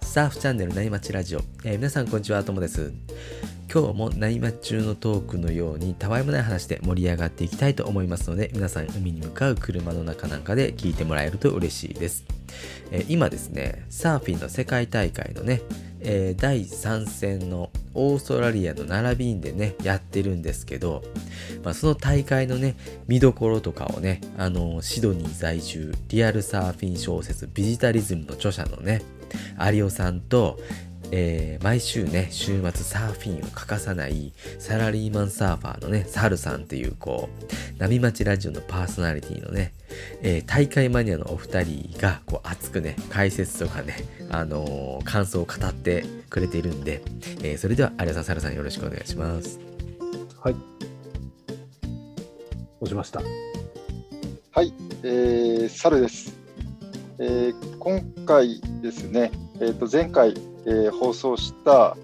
サーフチャンネル内町ラジオ、えー、皆さんこんにちはともです。今日も内町中のトークのようにたわいもない話で盛り上がっていきたいと思いますので皆さん海に向かう車の中なんかで聞いてもらえると嬉しいです、えー、今ですねサーフィンの世界大会のね、えー、第3戦のオーストラリアの並びんでねやってるんですけど、まあ、その大会のね見どころとかをねあのシドニー在住リアルサーフィン小説ビジタリズムの著者のね有オさんと、えー、毎週ね、週末サーフィンを欠かさないサラリーマンサーファーのね、サルさんっていうこう、波町ラジオのパーソナリティのね、えー、大会マニアのお二人がこう熱くね、解説とかね、あのー、感想を語ってくれているんで、えー、それでは有オさん、サルさんよろしくお願いします。はい。押しました。はい、えー、サルです。えー、今回ですね、えー、と前回、えー、放送した、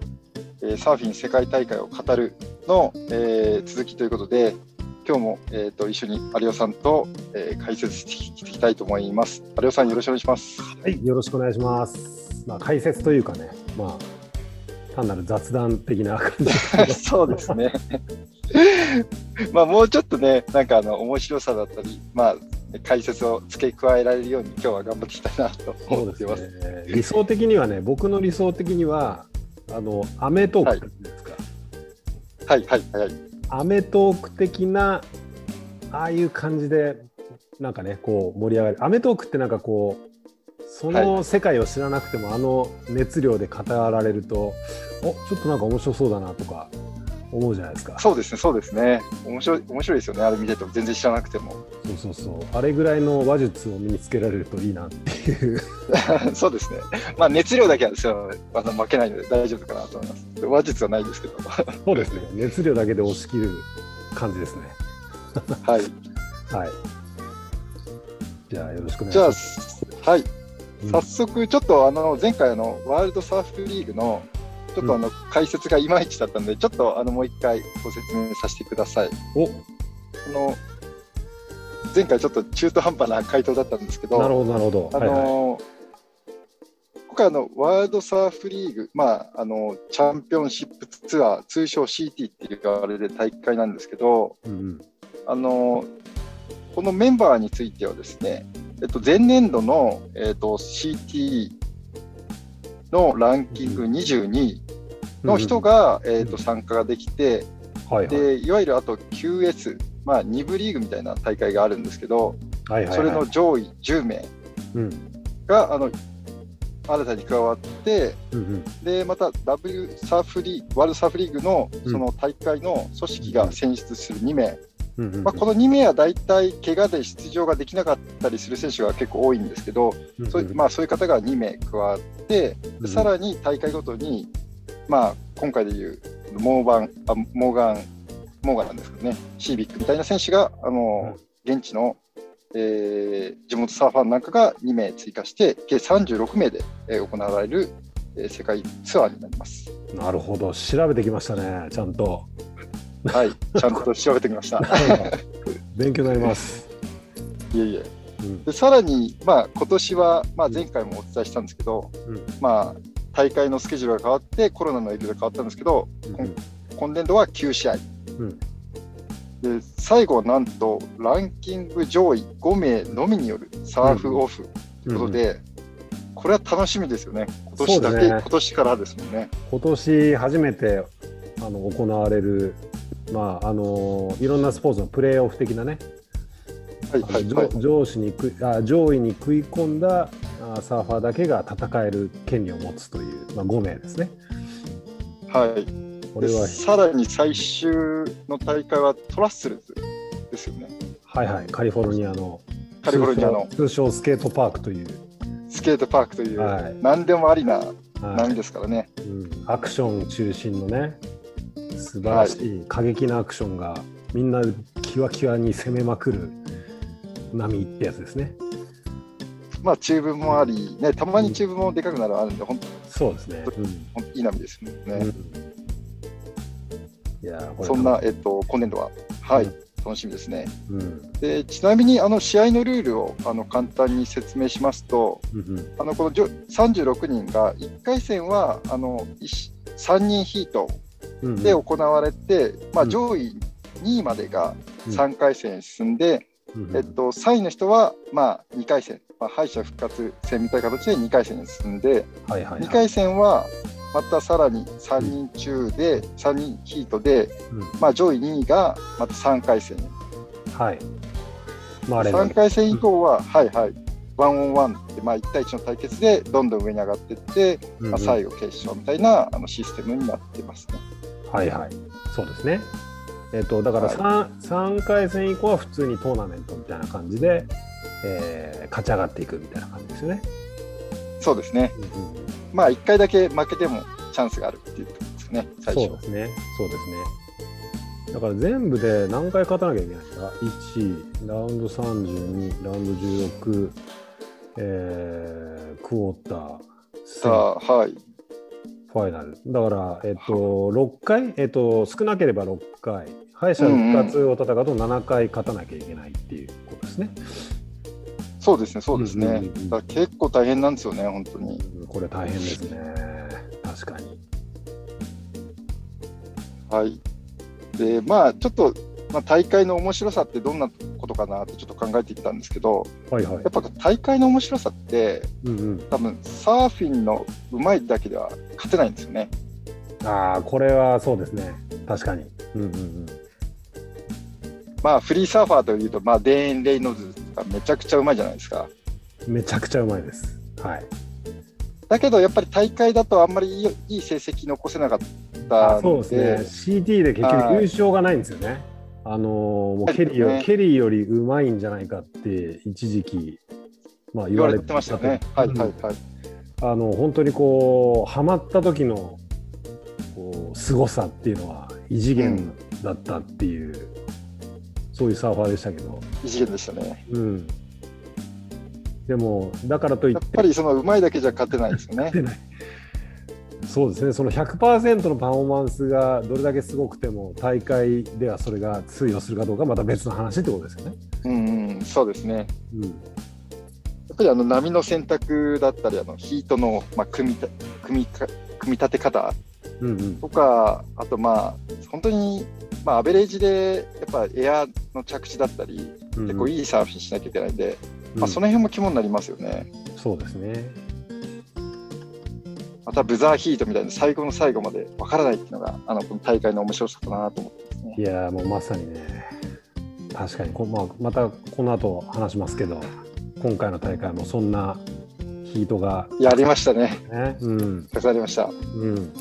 えー、サーフィン世界大会を語るの、えー、続きということで、今日も、えー、と一緒に有オさんと、えー、解説していきたいと思います。有オさん、よろしくお願いします。はい、よろしくお願いします。まあ、解説というかね、まあ、単なる雑談的な感じ そうですね。まあ、もうちょっとね、なんかあの面白さだったり、まあ、解説を付け加えられるように今日は頑張っていきたいなと思ってます。すね、理想的にはね、僕の理想的には、あの、アメトークですか。はい、はい、はい、はい。アメトーク的な、ああいう感じで、なんかね、こう盛り上がる。アメトークってなんかこう、その世界を知らなくても、はい、あの熱量で語られると、おちょっとなんか面白そうだなとか、思うじゃないですか。そうですね、そうですね。面白い、面白いですよね。あれ見てても全然知らなくても。そうそうそう。あれぐらいの話術を身につけられるといいなっていう。そうですね。まあ熱量だけはですよ、あの負けないので大丈夫かなと思います。話術はないですけど。そうですね。熱量だけで押し切る感じですね。はい。はい。じゃあよろしくお願いします。じゃあ、はい。早速ちょっとあの前回あのワールドサーフリーグのちょっとあの、解説がいまいちだったので、ちょっとあのもう一回ご説明させてください。おの前回ちょっと中途半端な回答だったんですけど、なるほど、なるほど。あの、はいはい、今回あの、ワールドサーフリーグ、まあ、あのチャンピオンシップツアー、通称 CT っていうあれで大会なんですけど、うんうん、あのこのメンバーについてはですね、えっと、前年度の、えっと、CT のランキング22位の人が、うん、えーと、参加ができて、はいはい、でいわゆるあと QS、まあ、2部リーグみたいな大会があるんですけど、はいそれの上位10名が、うん、あの新たに加わって、でまた W サーフリーワールドサーフリーグのその大会の組織が選出する2名、うんうん、まあ、この2名は大体怪我で出場ができなかったりする選手が結構多いんですけど、うんうん、そういうまあ、そういう方が2名加わって、さらに大会ごとにまあ、今回でいうモーバンあモーガン、モーガンなんですけどね、シービックみたいな選手が、あの現地の、えー、地元サーファーなんかが2名追加して、計36名で、えー、行われる、えー、世界ツアーになります。なるほど、調べてきましたね、ちゃんと。はい、ちゃんと調べてきました。勉強になります。いえいえ。でさらに、まあ、今年は、まあ、前回もお伝えしたんですけど、うん、まあ、大会のスケジュールが変わってコロナの影響で変わったんですけど、うん、今年度は9試合、うん、で最後はなんとランキング上位5名のみによるサーフオフということで、うん、これは楽しみですよね。今年だけ、ね、今年からですもんね。今年初めてあの行われる、まああのいろんなスポーツのプレーオフ的なね。はいはいはい、上司にあ上位に食い込んだサーファーだけが戦える権利を持つという、まあ、5名ですね。はい、これは。さらに最終の大会はトラッスルズですよね。はいはい、カリフォルニアのカリフォルニアの。通称スケートパークという。スケートパークという、はい、何でもありな波ですからね、はいうん。アクション中心のね、素晴らしい。過激なアクションがみんなキワキワに攻めまくる波ってやつですね。まあ、チューブもあり、ね、たまにチューブもでかくなるあるんで、本当そうですね、うん、いい波ですね。うん、いやそんな、えっと、今年度は、はい、楽しみですね。うん、でちなみにあの試合のルールをあの簡単に説明しますと、うん、あのこの36人が1回戦はあの3人ヒートで行われて、うん、まあ、上位2位までが3回戦進んで、えっと、3位の人はまあ2回戦、まあ、敗者復活戦みたいな形で2回戦に進んで、はいはいはい、2回戦はまたさらに3人中で、3人ヒートで、うん、まあ、上位2位がまた3回戦。に。はい。まあ、3回戦以降は、うん、はいはい、ワンオンワンって、まあ、1対1の対決でどんどん上に上がっていって、うんうん、まあ、最後決勝みたいなあのシステムになってますね。はいはい、そうですね。えっ、と、だから 3,、はい、3回戦以降は普通にトーナメントみたいな感じで、えー、勝ち上がっていくみたいな感じですよね。そうですね。うんうんまあ、1回だけ負けてもチャンスがあるっていうことですね、最初。そうですね。そうですね。だから全部で何回勝たなきゃいけないんですか ?1、ラウンド32、ラウンド16、えー、クォーター、さあ、はい。ファイナル。だから、えっと、6回、えっと、少なければ6回、敗者復活を戦うと7回勝たなきゃいけないっていうことですね。うんうんそうですね、そうですね。だ結構大変なんですよね、本当に。これ大変ですね。確かに。はい。で、まあ、ちょっと、まあ、大会の面白さってどんなことかなってちょっと考えてきたんですけど、はいはい、やっぱ大会の面白さって、うんうん、多分サーフィンのうまいだけでは勝てないんですよね。ああ、これはそうですね。確かに。うんうんうん。まあ、フリーサーファーというと、まあ、デーン・レイノーズかめちゃくちゃうまいじゃないですか。めちゃくちゃうまいです。はい。だけどやっぱり大会だとあんまりいいいい成績残せなかったそうですね。CT で結局優勝がないんですよね。あのもうケリーよ、ね、ケリーよりうまいんじゃないかって一時期、まあ、言われてましたね。はいはいはい。あの本当にこうはまった時のこう凄さっていうのは異次元だったっていう、うん、そういうサーファーでしたけど。異次元でしたね。うん。でも、だからといって。やっぱりそのうまいだけじゃ勝てないですよね。そうですね、その100%のパフォーマンスがどれだけすごくても、大会ではそれが通用するかどうか、また別の話ってことですよね。うん、うん、そうですね。うん、やっぱりあの波の選択だったり、あのヒートの、まあ、組み組み組み立て方とか、うんうん、あと、まあ、本当にまあ、アベレージでやっぱエアの着地だったり、結構いいサーフィンしなきゃいけないんで、うん、まあ、その辺も肝になりますよね。そうですねまたブザーヒートみたいな最後の最後までわからないっていうのがあのこの大会の面白さかなと思ってますね。いやもうまさにね確かにこ、まあ、またこの後話しますけど今回の大会もそんなヒートがやりましたね。ねうん、たくさんありました。うん、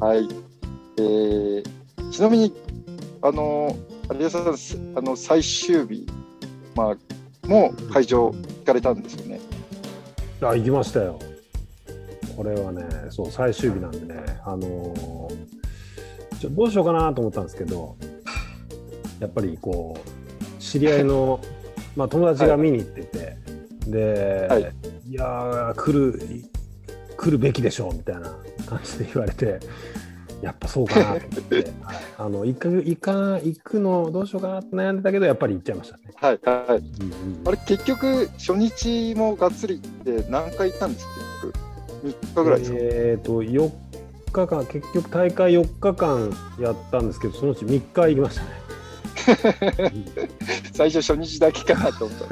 はいえー、ちなみに、あの、有吉さん、あの最終日、まあ、も会場行かれたんですよね。あ、行きましたよ。これはね、そう、最終日なんでね、あのー、ちょどうしようかなと思ったんですけど、やっぱりこう、知り合いの、まあ、友達が見に行ってて、はい、で、はい、いや来る、来るべきでしょうみたいな 感じで言われて、やっぱそうかなって、はい、あの行く行か行くのどうしようかなって悩んでたけどやっぱり行っちゃいましたね。はいはい。うんうん、あれ結局初日もがっつりって何回行ったんですか3日ぐらいですか？えっ、ー、と4日間結局大会4日間やったんですけどそのうち3日行きましたね。最初初日だけかなと思った。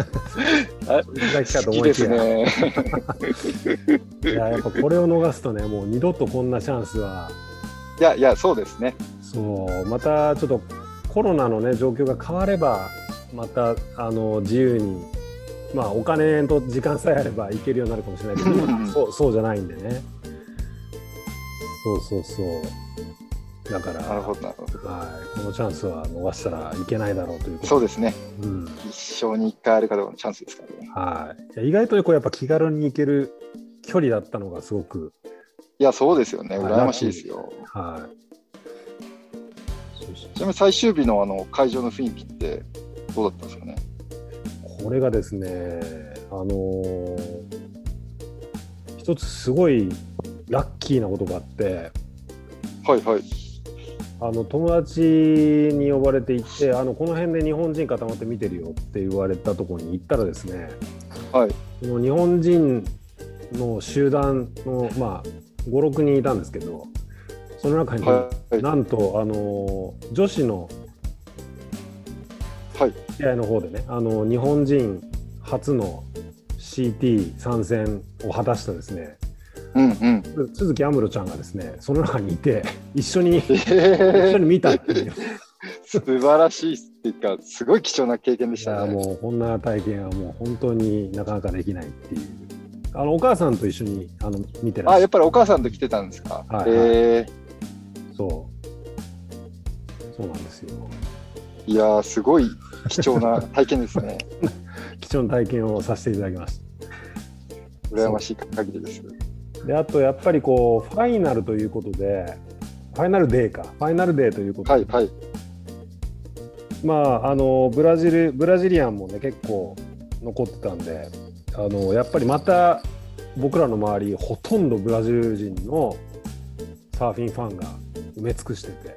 初日だけかと思いきや。ね、いややっぱこれを逃すとねもう二度とこんなチャンスはいやいや、そうですね。そうまたちょっとコロナの、ね、状況が変わればまたあの自由に、まあ、お金と時間さえあれば行けるようになるかもしれないけどそうそうじゃないんでね。そうそうそう。だから、なるほどなるほどはい、このチャンスは逃したらいけないだろうというそうですね、うん、一生に一回あるかどうかのチャンスですからね。はい、意外とこうやっぱ気軽に行ける距離だったのがすごくいや、そうですよね。羨ましいですよ。はい。ちなみに最終日のあの会場の雰囲気ってどうだったんですかね？これがですね、あのー、一つすごいラッキーなことがあって、はいはい。あの友達に呼ばれて行ってあのこの辺で日本人固まって見てるよって言われたところに行ったらですね、はい、その日本人の集団の、まあ、56人いたんですけどその中に、はい、なんとあの女子の試合の方でね、あの日本人初の CT 参戦を果たしたですね、うんうん、鈴木安室ちゃんがですねその中にいて一緒に、えー、一緒に見たっていう。素晴らしいっていうかすごい貴重な経験でしたね。もうこんな体験はもう本当になかなかできないっていう。あのお母さんと一緒にあの見てらっしゃあやっぱりお母さんと来てたんですか、はい、はい、えー、そう。そうなんですよいやすごい貴重な体験ですね。貴重な体験をさせていただきました。羨ましい限りです。であとやっぱりこうファイナルということでファイナルデーか。ファイナルデーということで、はいはい、まああのブラジルブラジリアンもね結構残ってたんであのやっぱりまた僕らの周りほとんどブラジル人のサーフィンファンが埋め尽くしてて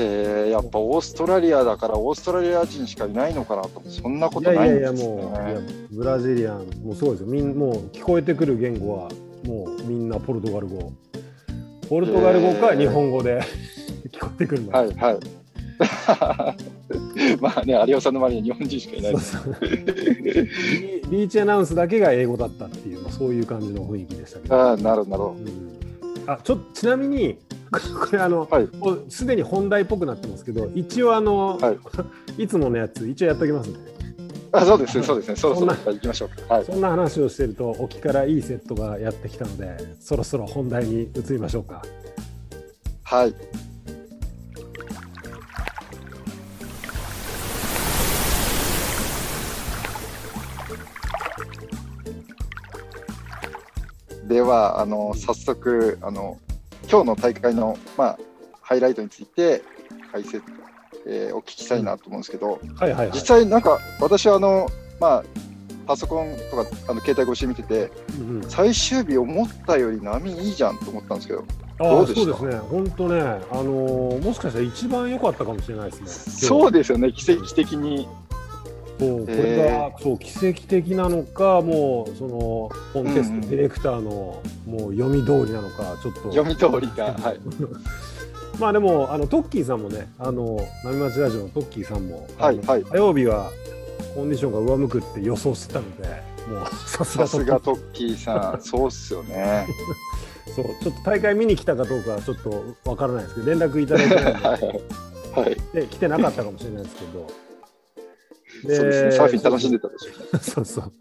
えー、やっぱオーストラリアだからオーストラリア人しかいないのかなと。そんなことないんですよ、ね、いやいやもういやブラジリアンもうそうですよ。みんもう聞こえてくる言語はもうみんなポルトガル語。ポルトガル語か日本語で、えー、聞こえてくるんだはいはい。まあね有吉さんの周りに日本人しかいない。ビーチアナウンスだけが英語だったっていう、まあ、そういう感じの雰囲気でしたけど。ああなるほどなるほど、うん、あちょちなみに これあの、はい、すでに本題っぽくなってますけど一応あの、はい、いつものやつ一応やっておきますね。あそうですね、そうですね、そろそろ行きましょうはい、そんな話をしてると、沖からいいセットがやってきたので、そろそろ本題に移りましょうか。はい。では、あの早速あの今日の大会の、まあ、ハイライトについて解説、えー、お聞きしたいなと思うんですけど、はいはいはい、実際なんか私はあの、まあ、パソコンとかあの携帯越し見てて、うんうん、最終日思ったより波いいじゃんと思ったんですけど。どうでそうですね、本当ね、あのー、もしかしたら一番良かったかもしれないですね。そうですよね、奇跡的に。これが、そう奇跡的なのかもうそのコンテストディレクターの、もう読み通りなのかちょっと。読み通りかはい。まあでもあのトッキーさんもねあの波町ラジオのトッキーさんも、はいはい、火曜日はコンディションが上向くって予想してたのでもうさすがトッキー。さん。そうっすよね。そうちょっと大会見に来たかどうかはちょっとわからないですけど連絡いただいて はい。はい、で来てなかったかもしれないですけどそうですね、サーフィン楽しんでたでしょうね。そうそう。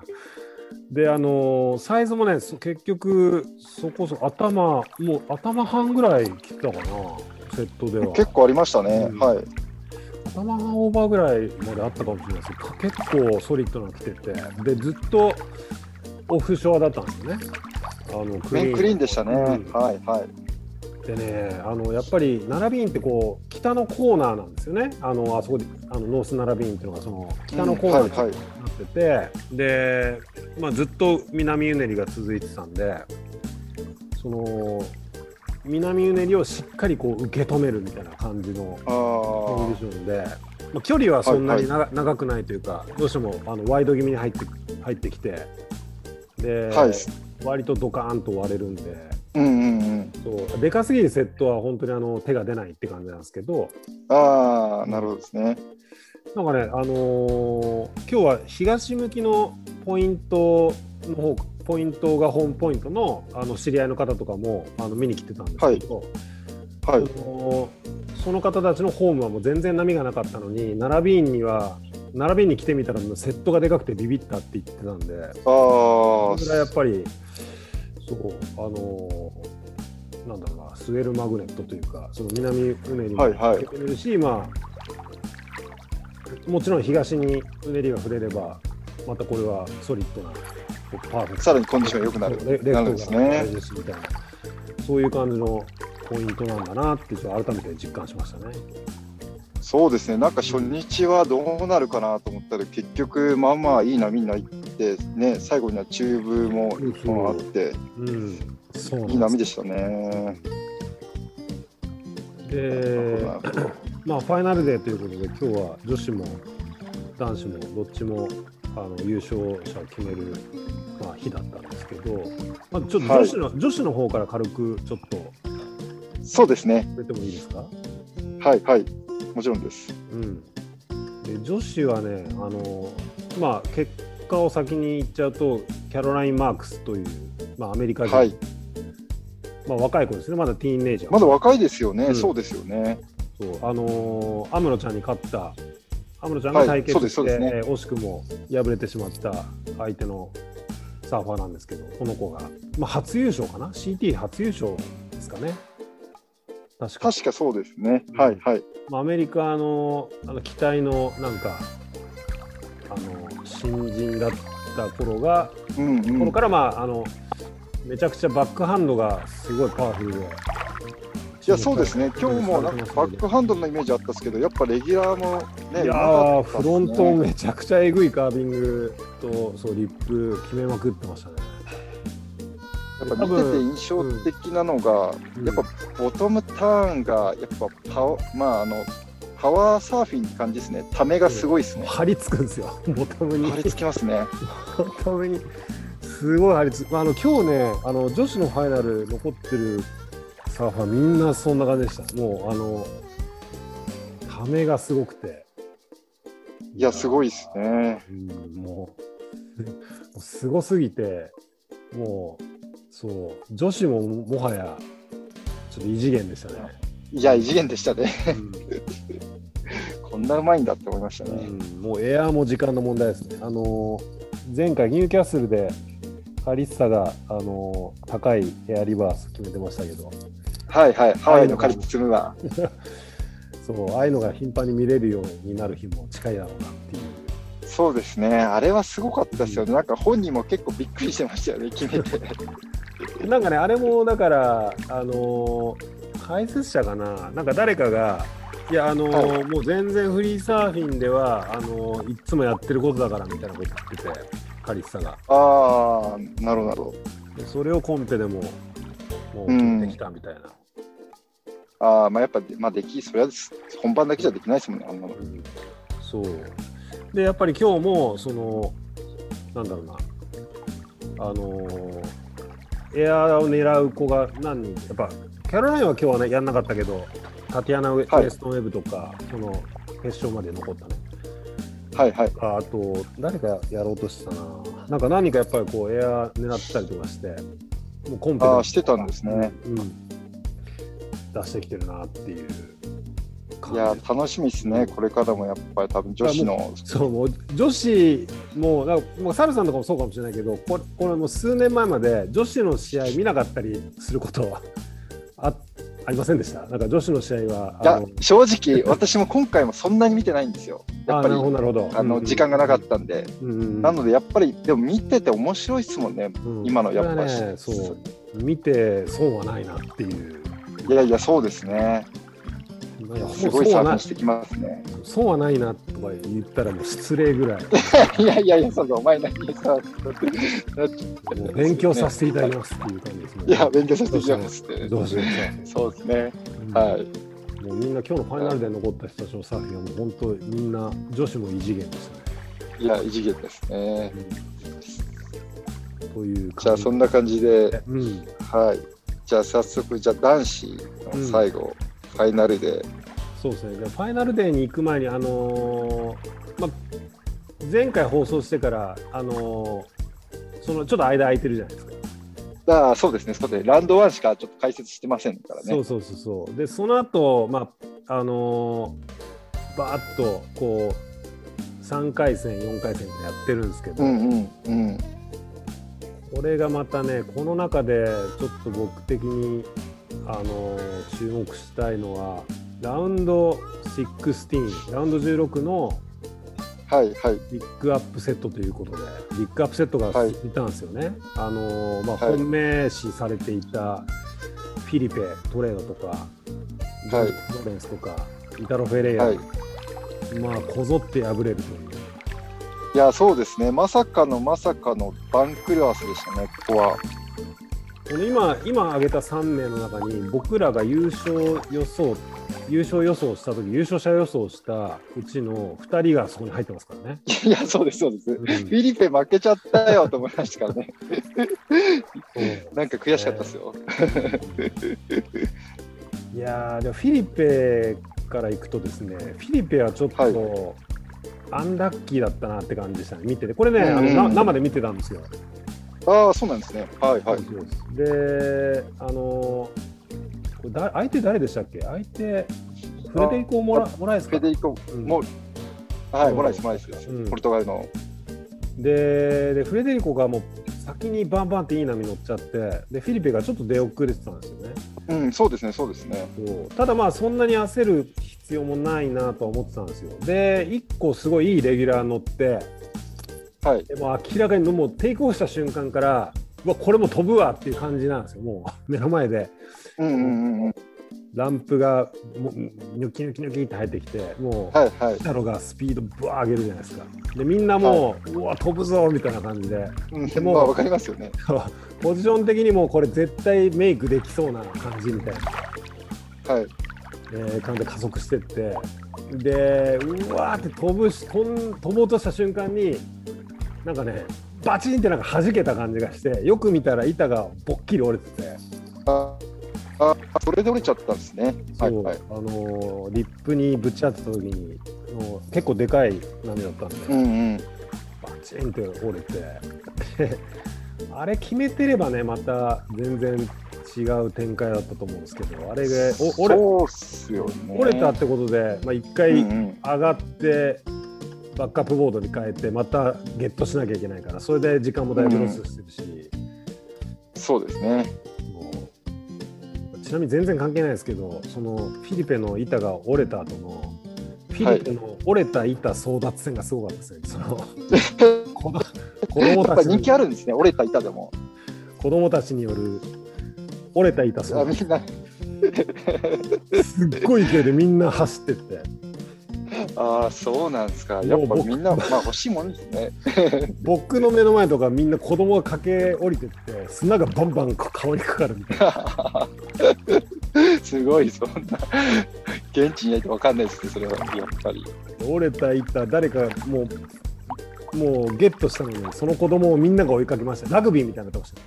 で、あのー、サイズもね、結局、そこそこ頭、もう頭半ぐらい切ったかな、セットでは。結構ありましたね、うん、はい。頭半オーバーぐらいまであったかもしれないですけど、結構ソリッドなの着てて、で、ずっとオフショアだったんですよね。あのクリーンクリーンでしたね、うん、はいはい。でね、あのやっぱり奈良便ってこう北のコーナーなんですよね。あのあそこであのノース奈良便っていうのがその北のコーナーになってて、うんはいはい、で、まあずっと南うねりが続いてたんで、その南うねりをしっかりこう受け止めるみたいな感じのコンディションで、まあ、距離はそんなに長はいはい、長くないというか、どうしてもあのワイド気味に入って入ってきて、で、はい、割とドカーンと割れるんで。うんうんうん、そう。でかすぎるセットは本当にあの手が出ないって感じなんですけど。ああなるほどですね。なんかねあのー、今日は東向きのポイントの方ポイントがホームポイントのあの知り合いの方とかもあの見に来てたんですけど、はい、はい、のその方たちのホームはもう全然波がなかったのに並びには並びに来てみたらセットがでかくてビビったって言ってたんで。あそれはやっぱりそうあのー、なんだろうなスウェルマグネットというかその南うねりも受け止めるし、はいはい、まあもちろん東にうねりが触れればまたこれはソリッドなパーフェクトさらにコンディションが良くなる。レレフトが大事ですみたいな、そういう感じのポイントなんだなって改めて実感しましたね。そうですね、なんか初日はどうなるかなと思ったら、結局、まあまあいい波になって、ね、最後にはチューブもあって、うん、いい波でしたね。で、まあ、ファイナルデーということで、今日は女子も男子もどっちもあの優勝者を決める、まあ、日だったんですけど、まずちょっと女子の、はい、女子の方から軽くちょっとそうですね。出てもいいですか？はいはい、もちろんです。うん、で女子はね、あのまあ、結果を先に言っちゃうと、キャロライン・マークスという、まあ、アメリカ人、はい、まあ、若い子ですね、まだティーンネイジャー。まだ若いですよね、うん、そうですよね。そう。あのー、アムロちゃんに勝った安室ちゃんが対決して、はいね、惜しくも敗れてしまった相手のサーファーなんですけど、この子が、まあ、初優勝かな、CT 初優勝ですかね。確か確かそうですね。うん、はいはい。まあ、アメリカのあの期待のなんかあの新人だった頃が、うんうん、頃からまああのめちゃくちゃバックハンドがすごいパワフルで。いやそうですね、今日もなんかバックハンドのイメージあったんですけど、やっぱレギュラーもね、いやー、フロントめちゃくちゃえぐいカービングとそうリップ決めまくってましたね。やっぱ見てて印象的なのが、うん、やっぱボトムターンが、やっぱパワまああの、パワーサーフィンって感じですね、ためがすごいですね。張り付くんですよ、ボトムに。張り付きますね。ボトムに。すごい張り付く。あの今日ね、あの女子のファイナル残ってるサーファーみんなそんな感じでした。もうあのためがすごくて。いやすごいですね。うん、もう すごすぎてもうそう女子ももはやちょっと異次元でしたね。いや異次元でしたね。うん、こんなうまいんだって思いましたね。うん、もうエアーも時間の問題ですね。あの前回ニューキャッスルでカリッサがあの高いエアリバース決めてましたけど、はいはい、ハワイのカリッツムは。そう、ああいうのが頻繁に見れるようになる日も近いだろうなっていう。そうですね、あれはすごかったですよね、なんか本人も結構びっくりしてましたよね、決めて。なんかね、あれもだから、あの解説者かな、なんか誰かが、いや、あのーはい、もう全然フリーサーフィンでは、あのー、いつもやってることだからみたいなこと言ってて、カリッサが。ああ、なるほど。それをコンペでももう取ってきたみたいな。うん、ああ、まあやっぱ、まあでき、それは本番だけじゃできないですもんね、あんなの。うん、そう。で、やっぱり今日も、その、なんだろうな、あのー、エアーを狙う子が何人、やっぱ、キャロラインは今日はね、やんなかったけど、タティアナウエストンウェブとか、その決勝まで残ったね。はいはい。あと、誰かやろうとしてたな。なんか何人かやっぱりこうエア狙ったりとかして、もうコンペあしてたんですね、うん、出してきてるなっていういや楽しみですね、これからもやっぱり多分女子の。そう。もう女子もうもうサルさんとかもそうかもしれないけどこれこれもう数年前まで女子の試合見なかったりすることは あありませんでした？なんか女子の試合は。いや正直私も今回もそんなに見てないんですよ。やっぱりあの時間がなかったんで、うんうん、なのでやっぱりでも見てて面白いですもんね、うん、今のやっぱ。り、ね、そう。見て損はないなっていう。いやいやそうですねすごいサーフィンしてきますね。損はないなとか言ったらもう失礼ぐらい。いやいやいやそうお前何さ勉強させていただきますっていう感じですね。いや勉強させていただきますって。どうしようそうですね、はい。もうみんな今日のファイナルで残った人たちのサーフィンはもう本当みんな女子も異次元でしたね。いや異次元ですね。うん、というじゃあそんな感じで、うん、はい。じゃあ早速じゃあ男子の最後、うん、ファイナルで。そうですね。ファイナルデーに行く前にあのー、ま前回放送してからあのー、そのちょっと間空いてるじゃないですか。あそうですね、そうでランドワンしかちょっと解説してませんからね。そうそうそうそう。で、その後、まあ、あのー、バーッとこう、3回戦、4回戦でやってるんですけど、うんうんうん、これがまたね、この中でちょっと僕的に、あのー、注目したいのは、ラウンド16、ラウンド16のはいはい、ビッグアップセットということで、ビッグアップセットがいたんですよね。はい、あのまあ、本命視されていたフィリペ、トレードとか、はい、ロレンスとか、イタロ・フェレイヤ、はい、まあ、こぞって敗れるという。いや、そうですね、まさかのまさかのバンクルアスでしたね、ここは。この今、今挙げた3名の中に、僕らが優勝予想優勝予想した時優勝者予想したうちの2人がそこに入ってますからね。いや、そうです、そうです、うん、フィリペ負けちゃったよと思いましたからね。なんか悔しかったですよ。いやでもフィリペからいくとですね、フィリペはちょっと、はい、アンラッキーだったなって感じでしたね、見てて、これね、あの生で見てたんですよ。ああ、そうなんですね。はいはい。で、あのだ相手誰でしたっけ？相手、フレデリコ・モラモラエスか？フレデリコ、うん、もはい、モラエス、モラエスです、うん、ポルトガルの。でで、フレデリコがもう先にバンバンっていい波乗っちゃって、でフィリペがちょっと出遅れてたんですよね。うん、そうですね、そうですね。ただまあ、そんなに焦る必要もないなとは思ってたんですよ。で、1個すごいいいレギュラー乗って、はい、でも明らかにもうテイクオフした瞬間から、わこれも飛ぶわっていう感じなんですよ、もう 目の前で。うんうんうん、ランプがもニョキニョキニョキって入ってきて、もう、はいはい、太郎がスピードぶわ上げるじゃないですか。で、みんなもう、はい、うわ、飛ぶぞみたいな感じで。うん、でも、まあ、分かりますよね。ポジション的にもこれ絶対メイクできそうな感じみたいな。はい。えー、感じで加速してって、で、うわーって飛ぶし飛ん、飛ぼうとした瞬間に、なんかね、バチンってなんか弾けた感じがして、よく見たら板がぼっきり折れてて。ああ、それで折れちゃったんですね。はい、はい、あのー、リップにぶち当てた時に、結構でかい波だったんで、うんうん、バチンって折れて、あれ決めてればね、また全然違う展開だったと思うんですけど、あれでお折れね、折れたってことで、まあ、1回上がって、バックアップボードに変えて、またゲットしなきゃいけないから、それで時間もだいぶロスしてるし。うん、そうですねちなみに全然関係ないですけどそのフィリペの板が折れた後のフィリペの折れた板争奪戦がすごかったですね。その 子供たち人気あるんですね折れた板でも。子供たちによる折れた板争奪戦。すっごい勢いでみんな走ってって。ああ、そうなんですか。やっぱみんな、まあ欲しいもんですね。僕の目の前とかみんな子供が駆け降りてって、砂がバンバン顔にかかるみたいな。すごい、そんな。現地にいないと分かんないですね、それはやっぱり。折れた板、誰かもう、もうゲットしたのに、その子供をみんなが追いかけました。ラグビーみたいなとこして。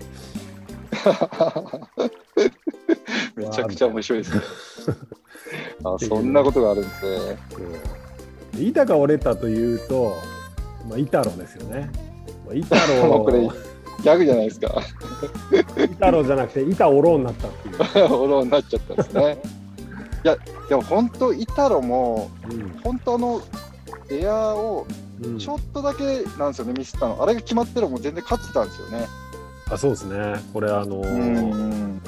めちゃくちゃ面白いですね。あそんなことがあるんですね。板が折れたというと、まあ、イタロですよね。まあ、イタロ これ、ギャグじゃないですか。イタロじゃなくて、板おろうになったっていう。おろうになっちゃったんですね。いや、でも本当、イタロも、うん、本当のエアーをちょっとだけなんですよね、ミスったの。あれが決まってるも全然勝ってたんですよね。あそうですね。これ、あのー、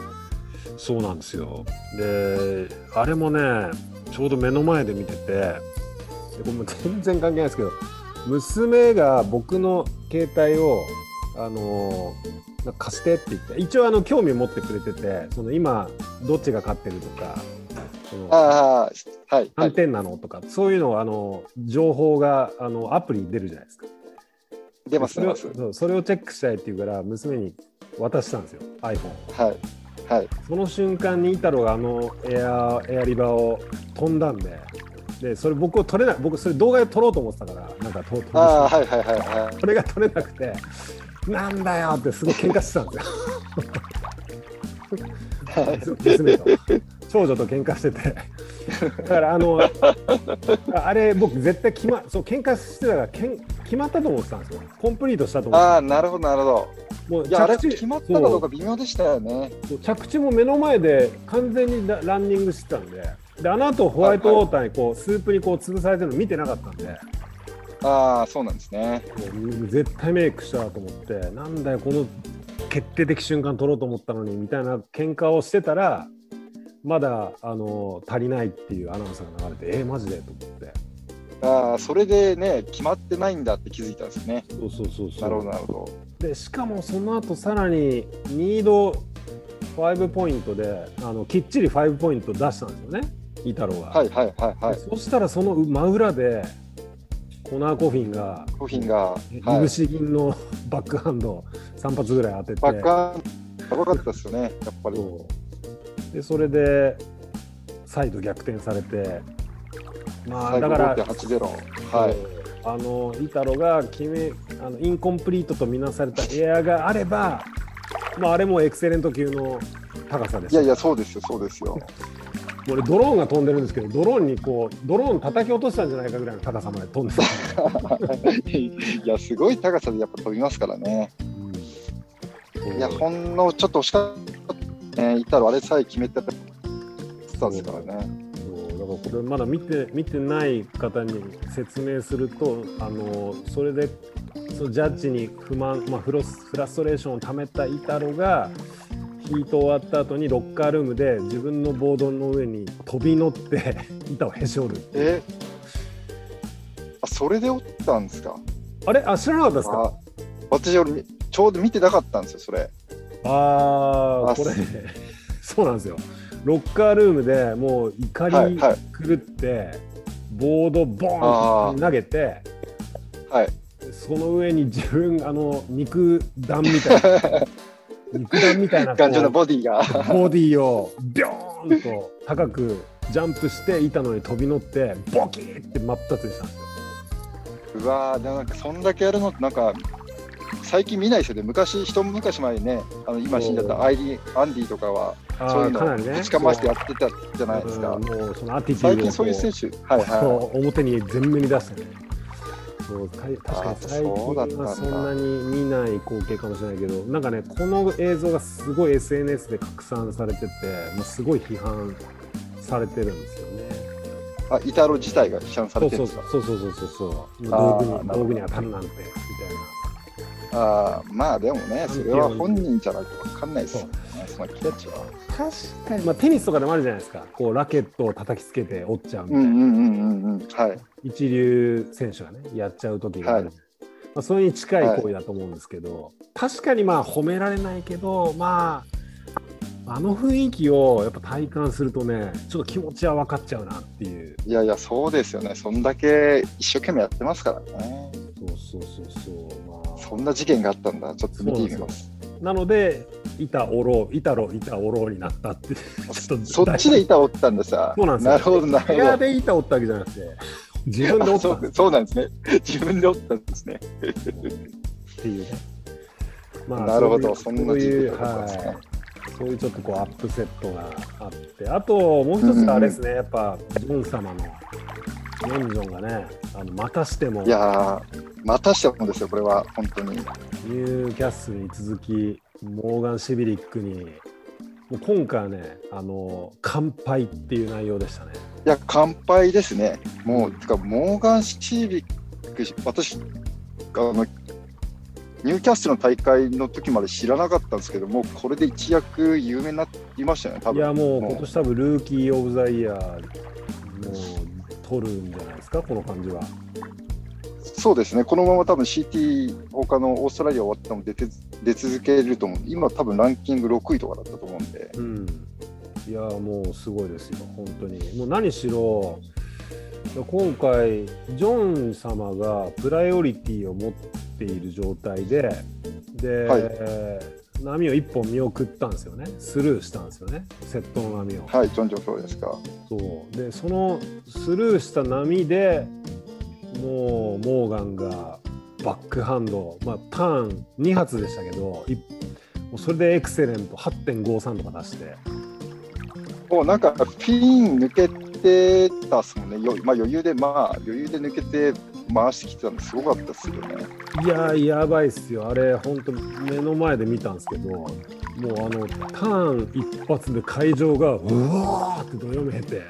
そうなんですよ。で、あれもね、ちょうど目の前で見てて、も全然関係ないですけど娘が僕の携帯をあのー、貸してって言って一応あの興味を持ってくれててその今どっちが勝ってるとかそのあ、はい、何点なのとかそういうのあの情報があのアプリに出るじゃないですか。出ます出ます。そそれをチェックしたいっていうから娘に渡したんですよ iPhone はいはい、その瞬間にイタロがあのエアエアリバーを飛んだんででそれ僕を撮れない僕それ動画で撮ろうと思ってたからなんか撮ああはいはいはいはい。それが撮れなくてなんだよってすごい喧嘩してたんですよ。娘と長女と喧嘩してて。だからあのあれ僕絶対決まそう喧嘩してたからけん決まったと思ってたんですよ。コンプリートしたと思ってああなるほどなるほど。もう着地決まったかどうか微妙でしたよね。着地も目の前で完全にランニングしてたんでであの後ホワイトウォーターにこう、はいはい、スープにこう潰されてるの見てなかったんで。ああそうなんですね。絶対メイクしたと思ってなんだよこの決定的瞬間取ろうと思ったのにみたいな喧嘩をしてたらまだあの足りないっていうアナウンスが流れてえー、マジでと思って。ああそれでね決まってないんだって気づいたんですね。そうそうそうそう。なるほどなるほど。でしかもその後さらにニード5ポイントであのきっちり5ポイント出したんですよねイタロが。はいはいはいはい。そしたらその真裏で、コナー・コフィンが、コフィンが、いぶし銀の バックハンド3発ぐらい当てて。バックハンド、やばかったですよね、やっぱり。で、それで、再度逆転されて、まあ、だから、はい、あのイタロが決めあのインコンプリートとみなされたエアがあれば、まあ、あれもエクセレント級の高さです。いやいや、そうですよ、そうですよ。俺ドローンが飛んでるんですけどドローンにこうドローン叩き落としたんじゃないかぐらいの高さまで飛んでた いやすごい高さでやっぱ飛びますからね、うん、いやほんのちょっと惜しかった、ね、いたらあれさえ決めてたんですからね。だからこれまだ見て見てない方に説明するとあのそれでそのジャッジに不満、まあ、フロスフラストレーションをためたイタロがヒート終わった後にロッカールームで自分のボードの上に飛び乗って 板をへし折るえ？あそれで折ったんですか？あれ？あ知らなかったですか？私俺ちょうど見てなかったんですよそれ。ああこれ そうなんですよ。ロッカールームでもう怒り狂って、はい。はい、ボードボーン投げて、はい、その上に自分あの肉弾みたいな 肉弾みたいな頑丈なボディが。ボディをビョーンと高くジャンプして板の上に飛び乗ってボキーって真っ二つにしたんですよ。うわーなんかそんだけやるのってなんか最近見ないですよね。昔一昔前にねあの今死んじゃったアイリーアンディとかはそういうのをぶちかましてやってたじゃないですか、もうそのアティテュード最近そういう選手、はいはい、表に前面に出してねそう確かに最近はそんなに見ない光景かもしれないけどなんかねこの映像がすごい SNS で拡散されててもうすごい批判されてるんですよね。あイタロ自体が批判されてるんですか？そうそうそうそうそう道具に道具に当たるなんてみたいな。あまあでもねそれは本人じゃないと分かんないですよねその気持ちは。確かに、まあ、テニスとかでもあるじゃないですか。こうラケットを叩きつけて折っちゃうみたいな、うんうんうんうん。はい、一流選手がねやっちゃう時がある、はい、まあ、それに近い行為だと思うんですけど、はい、確かにまあ褒められないけどまああの雰囲気をやっぱ体感するとねちょっと気持ちは分かっちゃうなっていう。いやいやそうですよね。そんだけ一生懸命やってますからね。そうそうそうそう、まあ、そんな事件があったんだ。ちょっと見てみます。なので板おろう、板ろ、板おろうになったって、そっちで板折ったんださ。そうなんですよ。なるほど、なるほど。部屋で板折ったわけじゃなくて、自分で折ったそうそうなんですね。自分で折ったんですね。っていうね。まあ、なるほど、そんないう、はい、そういうちょっとこうアップセットがあって、あともう一つあれですね、うん、やっぱジョン様の、ヨンジョンがね、あのまたしても。いやまたしてもですよ、これは、本当に。ニューキャッスルに続き、モーガン・シビリックに、もう今回はね、あの乾杯っていう内容でしたね。いや、乾杯ですね。もう、てか、モーガン・シビリック、私、あのニューキャッスルの大会の時まで知らなかったんですけども、これで一躍有名になりましたよね、多分いや、もう今年多分ルーキー・オブ・ザ・イヤー、もう取るんじゃないですか、この感じは。そうですね、このまま多分 CT、他のオーストラリア終わっても出て出続けると思う、今、多分ランキング6位とかだったと思うんで。うん、いや、もうすごいですよ、本当に。もう何しろ、今回、ジョン様がプライオリティを持っている状態で、で、はい、波を1本見送ったんですよね、スルーしたんですよね、セットの波を。はい、ジョン・ジョンそうですか。そうで、そのスルーした波で、もうモーガンがバックハンド、まあ、ターン2発でしたけどもうそれでエクセレント8.53とか出して。もうなんかピン抜けてたっすもんね、まあ、余裕でまあ余裕で抜けて回してきてたのすごかったっすよね。いややばいっすよ。あれ本当目の前で見たんですけどもうあのターン一発で会場がうわーってどよめいて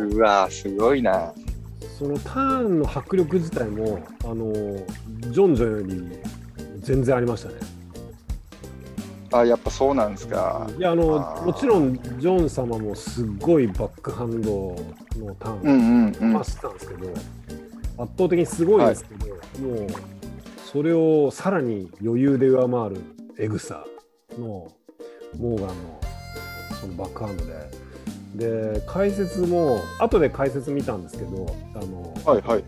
うわすごいな。そのターンの迫力自体もあのジョンジョンより全然ありましたね。あやっぱそうなんですか。いやあのもちろんジョン様もすごいバックハンドのターンを回してたんですけど、圧倒的にすごいですけど、はい、もうそれをさらに余裕で上回るエグさのモーガンのそのバックハンドで。で解説も後で解説見たんですけどあの、はいはい、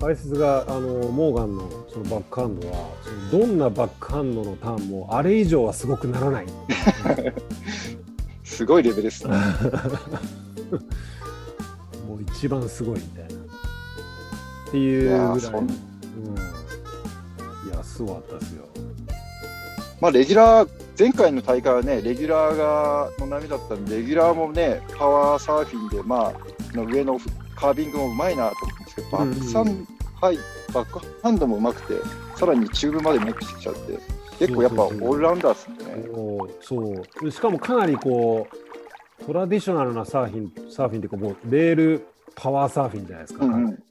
解説があのモーガンのそのバックハンドはそのどんなバックハンドのターンもあれ以上はすごくならない。すごいレベルですね。もう一番すごいみたいな。っていうぐらい。うん、いやすごかったですよ。まあレギュラー前回の大会はねレギュラーがの波だったんでレギュラーもねパワーサーフィンでまあの上のカービングもうまいなと思うんですけど、バックサイド、はい、バックハンドもうまくて、さらにチューブまでメイクしてきちゃって、結構やっぱオールラウンダーですね。そうしかもかなりこう、トラディショナルなサーフィン、サーフィンっていうか、もうレールパワーサーフィンじゃないですか。うんうん、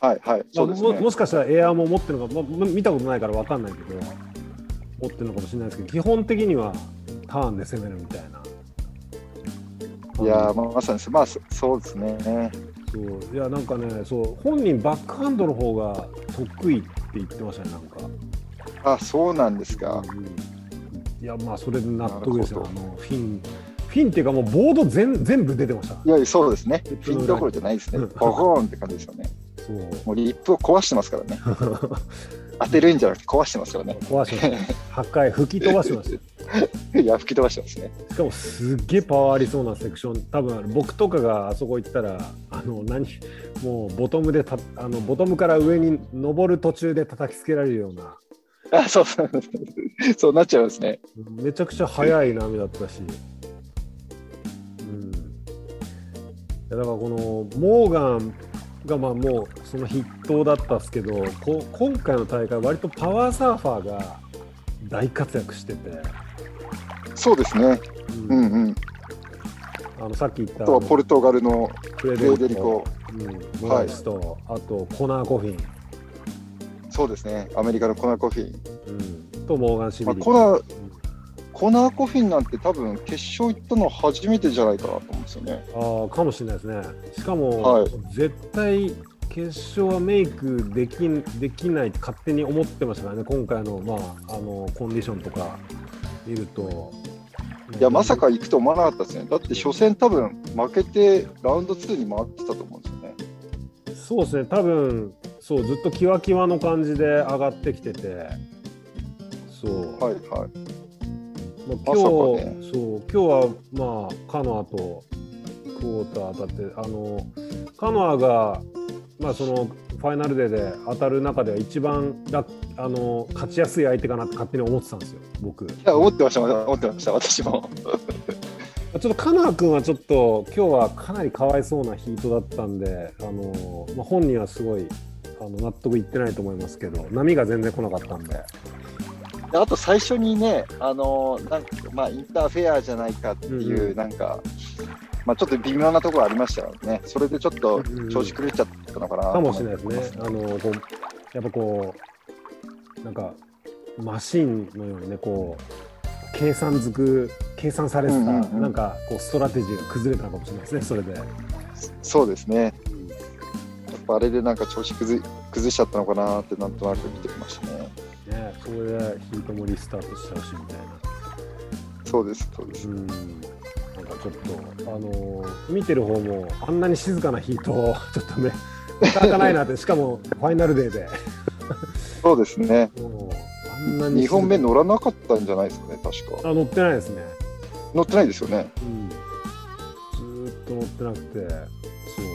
はいはい、そうですね、ももしかしたらエアーも持ってるのか、まあ、見たことないから分かんないけど、持ってるのかもしれないですけど、基本的にはターンで攻めるみたいな。いやまあ、まさに、まあ、そうですね。そう。いやなんかねそう本人バックハンドの方が得意って言ってましたねなんか。あそうなんですか、うん、いやまあそれで納得ですよ。あのフィンフィンっていうかもうボード全全部出てました。いやそうですね。フィンどころじゃないですね。ボコーンって感じですよね。そう。もうリップを壊してますからね 当てるんじゃなくて壊してますからね。壊してます、破壊、吹き飛ばしてます。いや、吹き飛ばしてますね。しかもすっげえパワーありそうなセクション、多分僕とかがあそこ行ったら、あの何もうボトムでたあのボトムから上に登る途中で叩きつけられるような。あそうそう そうなっちゃうんですね。めちゃくちゃ速い波だったし。うん、だからこのモーガンがまあもうその筆頭だったんですけどこ今回の大会割とパワーサーファーが大活躍してて。そうですね、うん、うんうん。あのさっき言ったあとはポルトガルのフレデリコ、うん、モライスと、はい、あとコナー・コフィン。そうですね。アメリカのコナー・コフィン、うん、とモーガン・シビリ、まあ、コナーコナー・コフィンなんて多分決勝行ったの初めてじゃないかなと思うんですよね。ああかもしれないですね。しかも、はい、絶対決勝はメイクできできないって勝手に思ってましたからね、今回の,、まあ、あのコンディションとか見ると。いや、まさか行くと思わなかったですね。だって初戦多分負けてラウンド2に回ってたと思うんですよね。そうですね、多分そうずっとキワキワの感じで上がってきてて、そう。はいはい。まあ、今日、そう今日はまあカノアとクォーター当たってあのカノアがまあそのファイナルデーで当たる中では一番あの勝ちやすい相手かなって勝手に思ってたんですよ僕。いや思ってました思ってました私も。ちょっとカノア君はちょっと今日はかなりかわいそうなヒートだったんであの、まあ、本人はすごいあの納得いってないと思いますけど波が全然来なかったんでであと最初にね、あのなんかまあ、インターフェアじゃないかっていう、なんか、まあ、ちょっと微妙なところありましたよね、それでちょっと調子狂っちゃったのかな、かもしれないですね。あのこうやっぱこうなんかマシンのようにねこう計算づく計算されてた、うんうんうん、なんかこうストラテジーが崩れたかもしれないですねそれで。そうですね、やっぱあれでなんか調子崩崩しちゃったのかなってなんとなく見てきましたね。ね、それでヒートもリスタートしてほしいみたいな。そうです、そうです。うん。なんかちょっと、あのー、見てる方も、あんなに静かなヒートを、ちょっとね、なかなかないなって、しかもファイナルデーで。そうですね。あんなに2本目乗らなかったんじゃないですかね、確か。あ乗ってないですね。乗ってないですよね。うん、ずっと乗ってなくて、そう。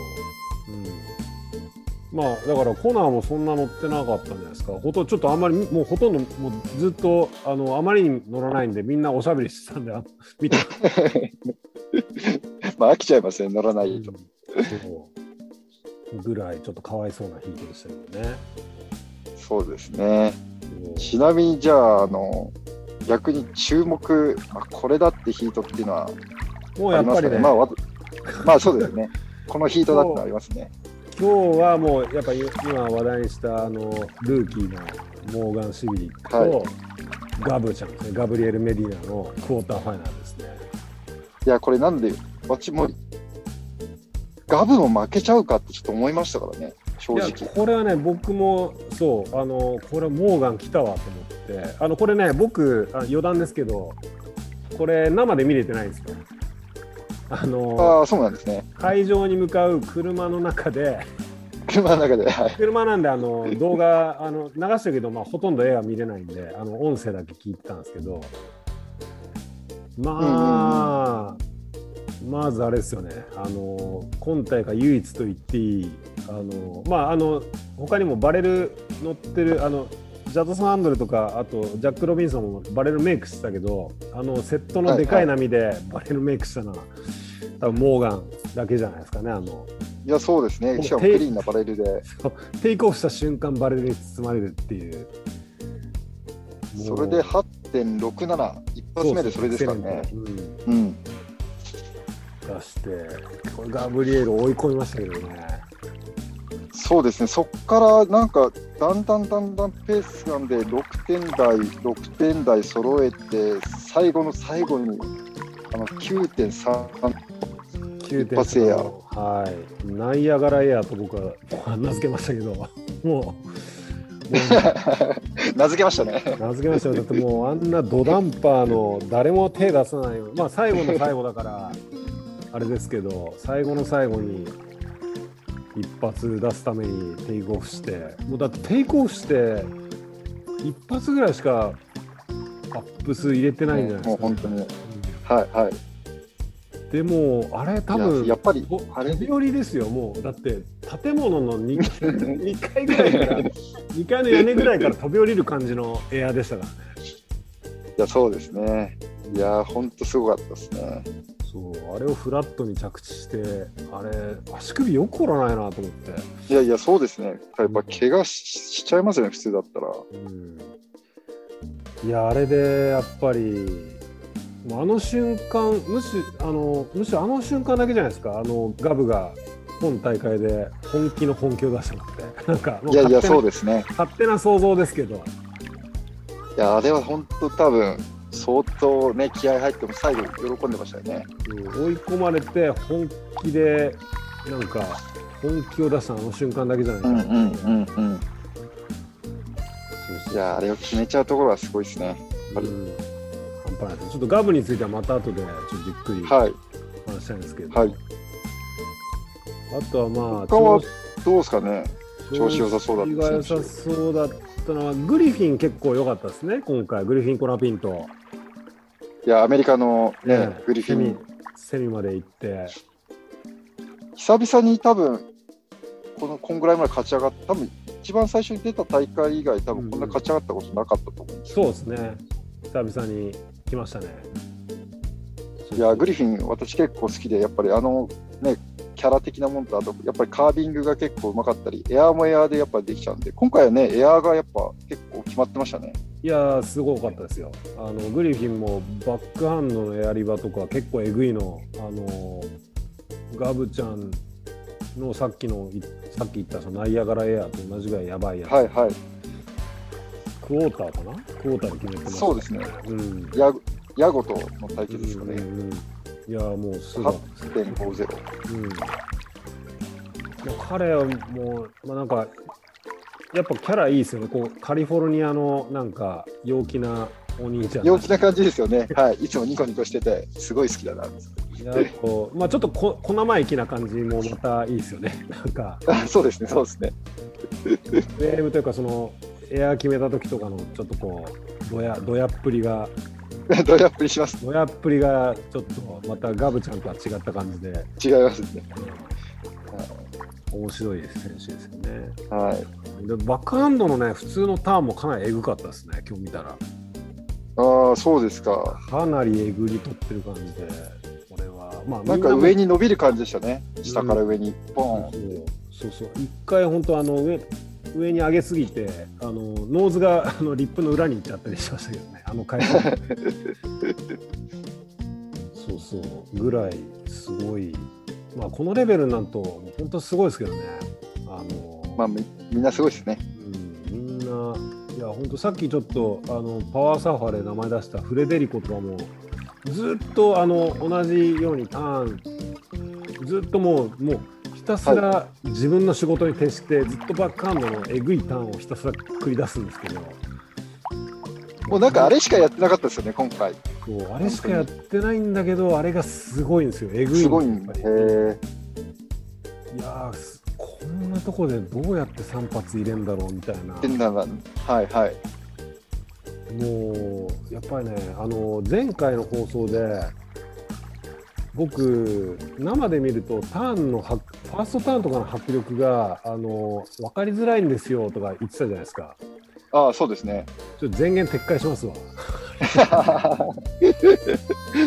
まあだからコナーもそんな乗ってなかったんじゃないですか。ほとちょっとあんまりもうほとんどもうずっとあのあまりに乗らないんでみんなおしゃべりしてたんで見て。まあ飽きちゃいますね乗らないと、うん、ぐらいちょっとかわいそうなヒートでしたけどね。そうですね。ちなみにじゃああの逆に注目、まあ、これだってヒートっていうのはもうやっぱりね。まあ、まあそうですね。このヒートだってのありますね。今日はもうやっぱり今話題にしたあのルーキーのモーガン・シビリと、はい、ガブちゃんですね。ガブリエル・メディナのクォーターファイナルですね。いやこれなんで私もガブも負けちゃうかってちょっと思いましたからね正直。これはね僕もそうあのこれモーガン来たわと思って。あのこれね僕あ余談ですけどこれ生で見れてないんですよあのあそうなんですね。会場に向かう車の中で車の中で、はい、車なんであの動画あの流してるけど、まあ、ほとんど絵は見れないんであの音声だけ聞いてたんですけどまあ、まずあれですよね。あの今大会唯一と言っていいあのまああの他にもバレル乗ってるあのジャドソン・アンドレとかあとジャック・ロビンソンもバレルメイクしてたけどあのセットのでかい波でバレルメイクしたのは、はいはい、多分モーガンだけじゃないですかねあの。いやそうですね。しかもクリーンなバレルで。テイクオフした瞬間バレルに包まれるっていう。それで8.67一発目でそれですからね。うん、うん。出してこれガブリエル追い込みましたけどねそうですね、そこからなんか、だんだんだんだんペースなんで、6点台、6点台揃えて、最後の最後にあの9.3、一発エア。はい、ナイアガラエアと僕は名付けましたけど、もう。もう名付けましたね。名付けましたよ。だってもうあんなドダンパーの誰も手出さないまあ最後の最後だからあれですけど最後の最後に一発出すためにテイクオフして。もうだってテイクオフして一発ぐらいしかアップ数入れてないんじゃないですか、もう本当に、うん、はいはい。でもあれ多分やっぱりあれ。寄りですよ。もうだって建物の 2, 2 階ぐらいから2階の屋根ぐらいから飛び降りる感じのエアでしたから。ねいやそうですね。いや本当すごかったですねそうあれをフラットに着地してあれ足首よく折らないなと思って。いやいやそうですね。やっぱ怪我しちゃいますよね普通だったら、うん、いやあれでやっぱりあの瞬間むしあのむしろあの瞬間だけじゃないですか。あのガブが今大会で本気の本気を出したのって。なんかいやいやそうですね。勝手な想像ですけど。いやあれは本当多分相当ね、気合入っても最後喜んでましたよね。追い込まれて本気で、なんか、本気を出したあの瞬間だけじゃないですか。うんうんうんうん。いやあれを決めちゃうところはすごいですね。うん、半端ないちょっとガブについてはまた後でちょっとじっくり話したいんですけど、はい、あとはまあ、他はどうですかね、調子良さそうだった良さそうだったのは、グリフィン結構良かったですね、今回、グリフィン・コラピンと。いや、アメリカのね、ねグリフィン。セミまで行って。久々に多分、このこんぐらいまで勝ち上がった、多分一番最初に出た大会以外、多分こんな勝ち上がったことなかったと思うんです、うん、そうですね、久々に来ましたね。いや、グリフィン、私結構好きで、やっぱりあのね、キャラ的なもんと、あとやっぱりカービングが結構うまかったり、エアーもエアーでやっぱりできちゃうんで、今回はね、エアーがやっぱ結構決まってましたね。いやすごかったですよ。あのグリフィンもバックハンドのエアリバとか結構えぐいの、あのガブちゃんのさっきのさっき言ったそのナイアガラエアと同じぐらいやばいやつ。はいはい。クォーターかな？クォーターで決めてます、ね、そうですね。うん。ヤヤゴとの対決ですかね。うんうんいやもうすごい。8.50。うん。彼はもう、まあ、なんかやっぱキャラいいですよね、こうカリフォルニアのなんか陽気なお兄ちゃん。陽気な感じですよね、はい、いつもニコニコしてて、すごい好きだな。いやこうまあ、ちょっとこ小生意気な感じもまたいいですよね、なんか。そうですね、そうですね。ゲームというか、そのエアー決めた時とかのちょっとこう、どやどやっぷりが。どやっぷりします。どやっぷりがちょっとまたガブちゃんとは違った感じで。違いますね。面白い選手ですよね。はい。でバックハンドのね、普通のターンもかなりえぐかったですね、今日見たら。ああ、そうですか。かなりえぐり取ってる感じで、これは。まあ、なんか上に伸びる感じでしたね、下から上に、ポン、そうそう一回本当あの上、上に上げすぎて、あのノーズがあのリップの裏に行っちゃったりしましたけどね、あの回 そうそうぐらいすごい、まあ、このレベルになると、本当すごいですけどね。あのまあ、みんなすごいですね。うん、みんな、いや、本当さっきちょっとあのパワーサーファーで名前出したフレデリコとかも、ずっとあの同じようにターン、ずっともう、もうひたすら自分の仕事に徹して、ずっとバックハンドのえぐいターンをひたすら繰り出すんですけど。もうなんかあれしかやってなかったですよね、今回。そうあれしかやってないんだけど、あれがすごいんですよ、えぐいすすごいんいやこんななとこでどうやって3発入れんだろうみたいな。はいはい。もうやっぱりねあの前回の放送で僕生で見るとターンのファーストターンとかの迫力があの分かりづらいんですよとか言ってたじゃないですか。ああそうですね。ちょっと前言撤回しますわ。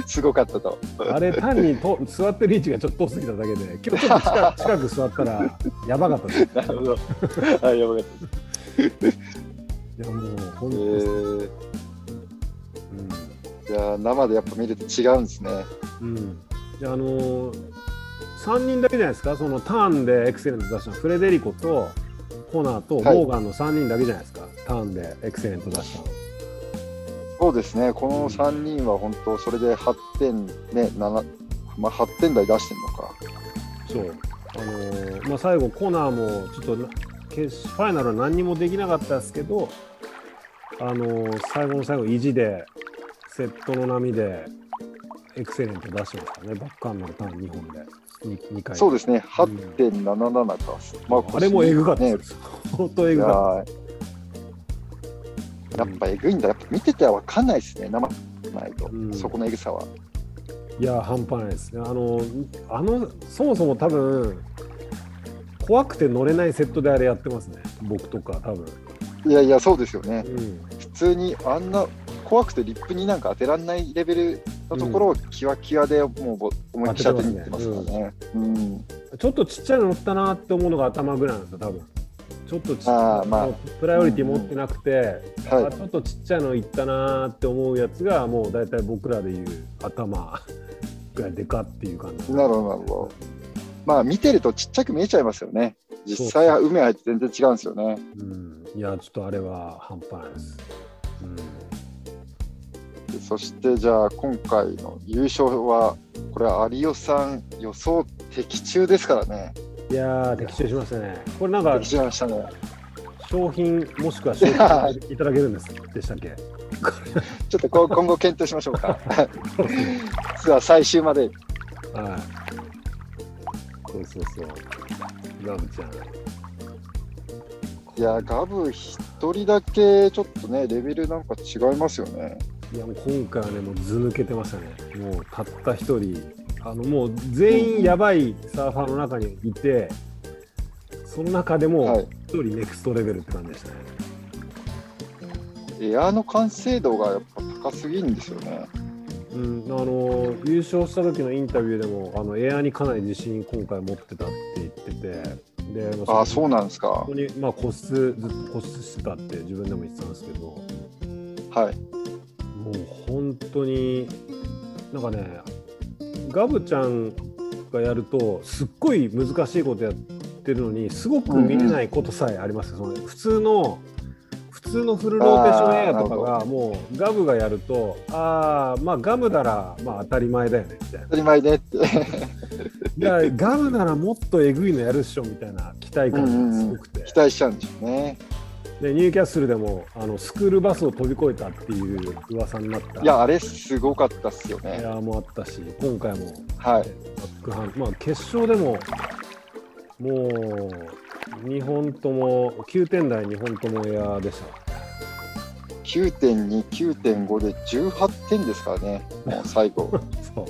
すごかったと。あれ単にと座ってる位置がちょっと遠すぎただけで、今日ちょっと近近く座ったらやばかったです。なるほど。はい、やばかった。いやもう本当に、えー、うん、いや生でやっぱ見ると違うんですね。うん。であのー、3人だけじゃないですか、そのターンでエクセレント出したのフレデリコとコナーとモーガンの3人だけじゃないですか、はい、ターンでエクセレント出したの。そうですね、この3人は本当、それで8点、ね、7まあ、8点台出してるのか。そう。あのー、まあ、最後、コナーもちょっと決ファイナルは何にもできなかったですけど、あの最後の最後、意地で、セットの波で、エクセレント出してましたね、バックハンドのターン2本で、2, 2回。そうですね、8.77か。うん、まあ、あれもエグかったです。相当エグかった。やっぱエグいんだ、やっぱ見てては分かんないですね、生ないと、うん、そこのエグさは。いや、半端ないですね。あの、あのそもそも多分怖くて乗れないセットであれやってますね、僕とか、多分いやいや、そうですよね。うん、普通にあんな怖くてリップになんか当てられないレベルのところをキワキワでもう思いっきり当てにいってますからね。うん、ちょっとちっちゃいの乗ったなって思うのが頭ぐらいなんですよ、多分ちょっとちあ、まあ、プライオリティ持ってなくて、うんうん、あちょっとちっちゃいのいったなって思うやつが、もう大体僕らでいう頭 がでかっていう感じ。なるほど、なるほど。まあ見てるとちっちゃく見えちゃいますよね。実際は海入って全然違うんですよね。うん、いや、ちょっとあれは半端ないです。うん、そしてじゃあ今回の優勝はこれは有吉さん予想的中ですからね。いや的中しましたね。これなんか的中しましたね。商品もしくは商品いただけるんですでしたっけ？ちょっと今後検討しましょうか。ツアー最終まで。はい。そうそうそう。ガブちゃん。いや、ガブ一人だけちょっとね、レベルなんか違いますよね。いや、もう今回はね、もう図抜けてましたね。もうたった一人、あのもう全員やばいサーファーの中にいて、その中でも一人ネクストレベルって感じでしたね。エアの完成度がやっぱ高すぎるんですよね。うん、あの優勝した時のインタビューでもあのエアにかなり自信今回持ってたって言っててで、まあ、そうなんですかここに、まあ、個室ずっと個室してたって自分でも言ってたんですけどはいもう本当になんかねガブちゃんがやるとすっごい難しいことやってるのにすごく見れないことさえあります、うん、その普通の普通のフルローテーションエアとかがもうガムがやるとああまあガムならまあ当たり前だよねみたいな。当たり前ねって。いやガムならもっとえぐいのやるっしょみたいな期待感がすごくて、期待しちゃうんでしょうねでニューキャッスルでもあのスクールバスを飛び越えたっていう噂になった。いやあれすごかったっすよね。エアもあったし今回も、はい、バックハンまあ決勝でももう2本とも9点台2本ともエアでした。9.2、9.5で18点ですからね、もう最後。そう。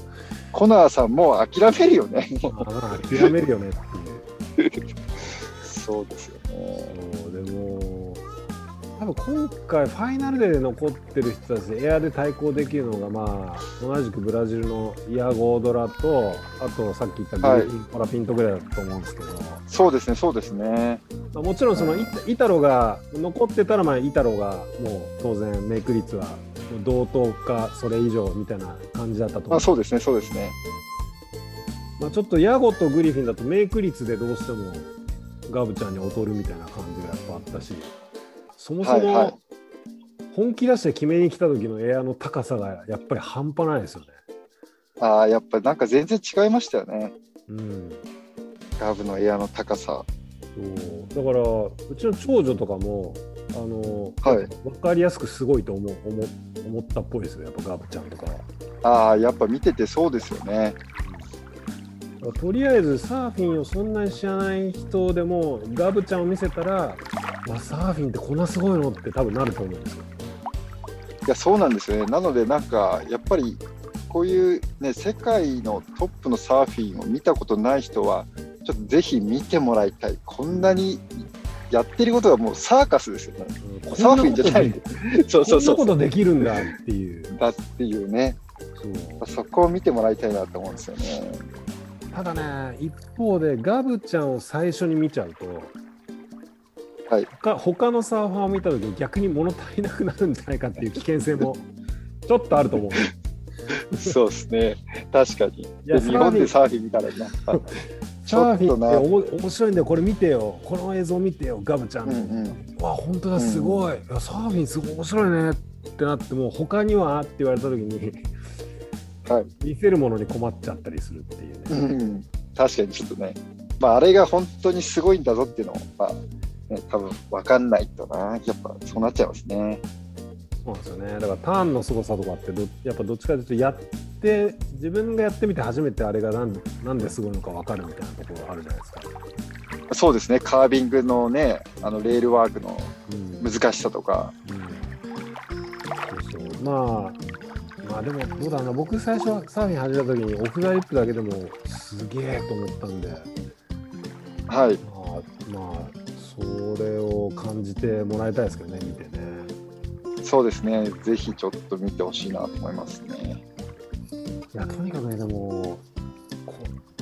コナーさん、もう諦めるよね。諦めるよねっていう。そうですよ分今回、ファイナルで残ってる人たちでエアで対抗できるのが、まあ、同じくブラジルのイアゴードラと、あとさっき言ったグリーンパラピントぐらいだと思うんですけど、はい、そうですね、そうですね。まあ、もちろんその、イタロが残ってたら、まあ、イタロがもう当然、メイク率は同等かそれ以上みたいな感じだったと思う、まあ、そうですね、そうですね。まあ、ちょっとヤゴとグリフィンだとメイク率でどうしてもガブちゃんに劣るみたいな感じがやっぱあったし。そもそも本気出して決めに来た時のエアの高さがやっぱり半端ないですよね。ああ、やっぱりなんか全然違いましたよね。うん。ガブのエアの高さ。そうだからうちの長女とかもあの、はい、分かりやすくすごいと思う思思ったっぽいですよやっぱガブちゃんとかは。ああやっぱ見ててそうですよね。とりあえずサーフィンをそんなに知らない人でもガブちゃんを見せたら、まあ、サーフィンってこんなすごいのって多分なると思うんですよ。いやそうなんですよね。なのでなんかやっぱりこういうね世界のトップのサーフィンを見たことない人はちょっとぜひ見てもらいたい。こんなにやってることがもうサーカスですよね。うん、サーフィンじゃない。そうそうそう。こんなことできるんだっていう。だっていうね。そうそこを見てもらいたいなと思うんですよね。ただね、一方でガブちゃんを最初に見ちゃうと、はい、他他のサーファーを見た時に逆に物足りなくなるんじゃないかっていう危険性も ちょっとあると思う。そうですね、確かに。いや日本でサーフィン見たらな。サーフィンって面白いんだよ、これ見てよ、この映像見てよ、ガブちゃん。うんうん、わ、本当だ、すごい、うん、いや。サーフィンすごい面白いねってなっても、他にはって言われた時に、はい、見せるものに困っちゃったりするっていうね。うん、確かにちょっとね、まあ、あれが本当にすごいんだぞっていうのを、まあね、多分分かんないとな、やっぱそうなっちゃいますね。そうですよね。だからターンの凄さとかってど、やっぱどっちかというと、やって自分がやってみて初めてあれがなんなんですごいのか分かるみたいなところあるじゃないですか。そうですね、カービングのね、あのレールワークの難しさとか。うんうん、そうまあ、まあでもどうだろうな、僕最初サーフィン始めた時にオフガリップだけでもすげえと思ったんで、はい。まあ、まあ、それを感じてもらいたいですけどね、見てね。そうですね、ぜひちょっと見てほしいなと思いますね。いや、とにかくね、でも、こ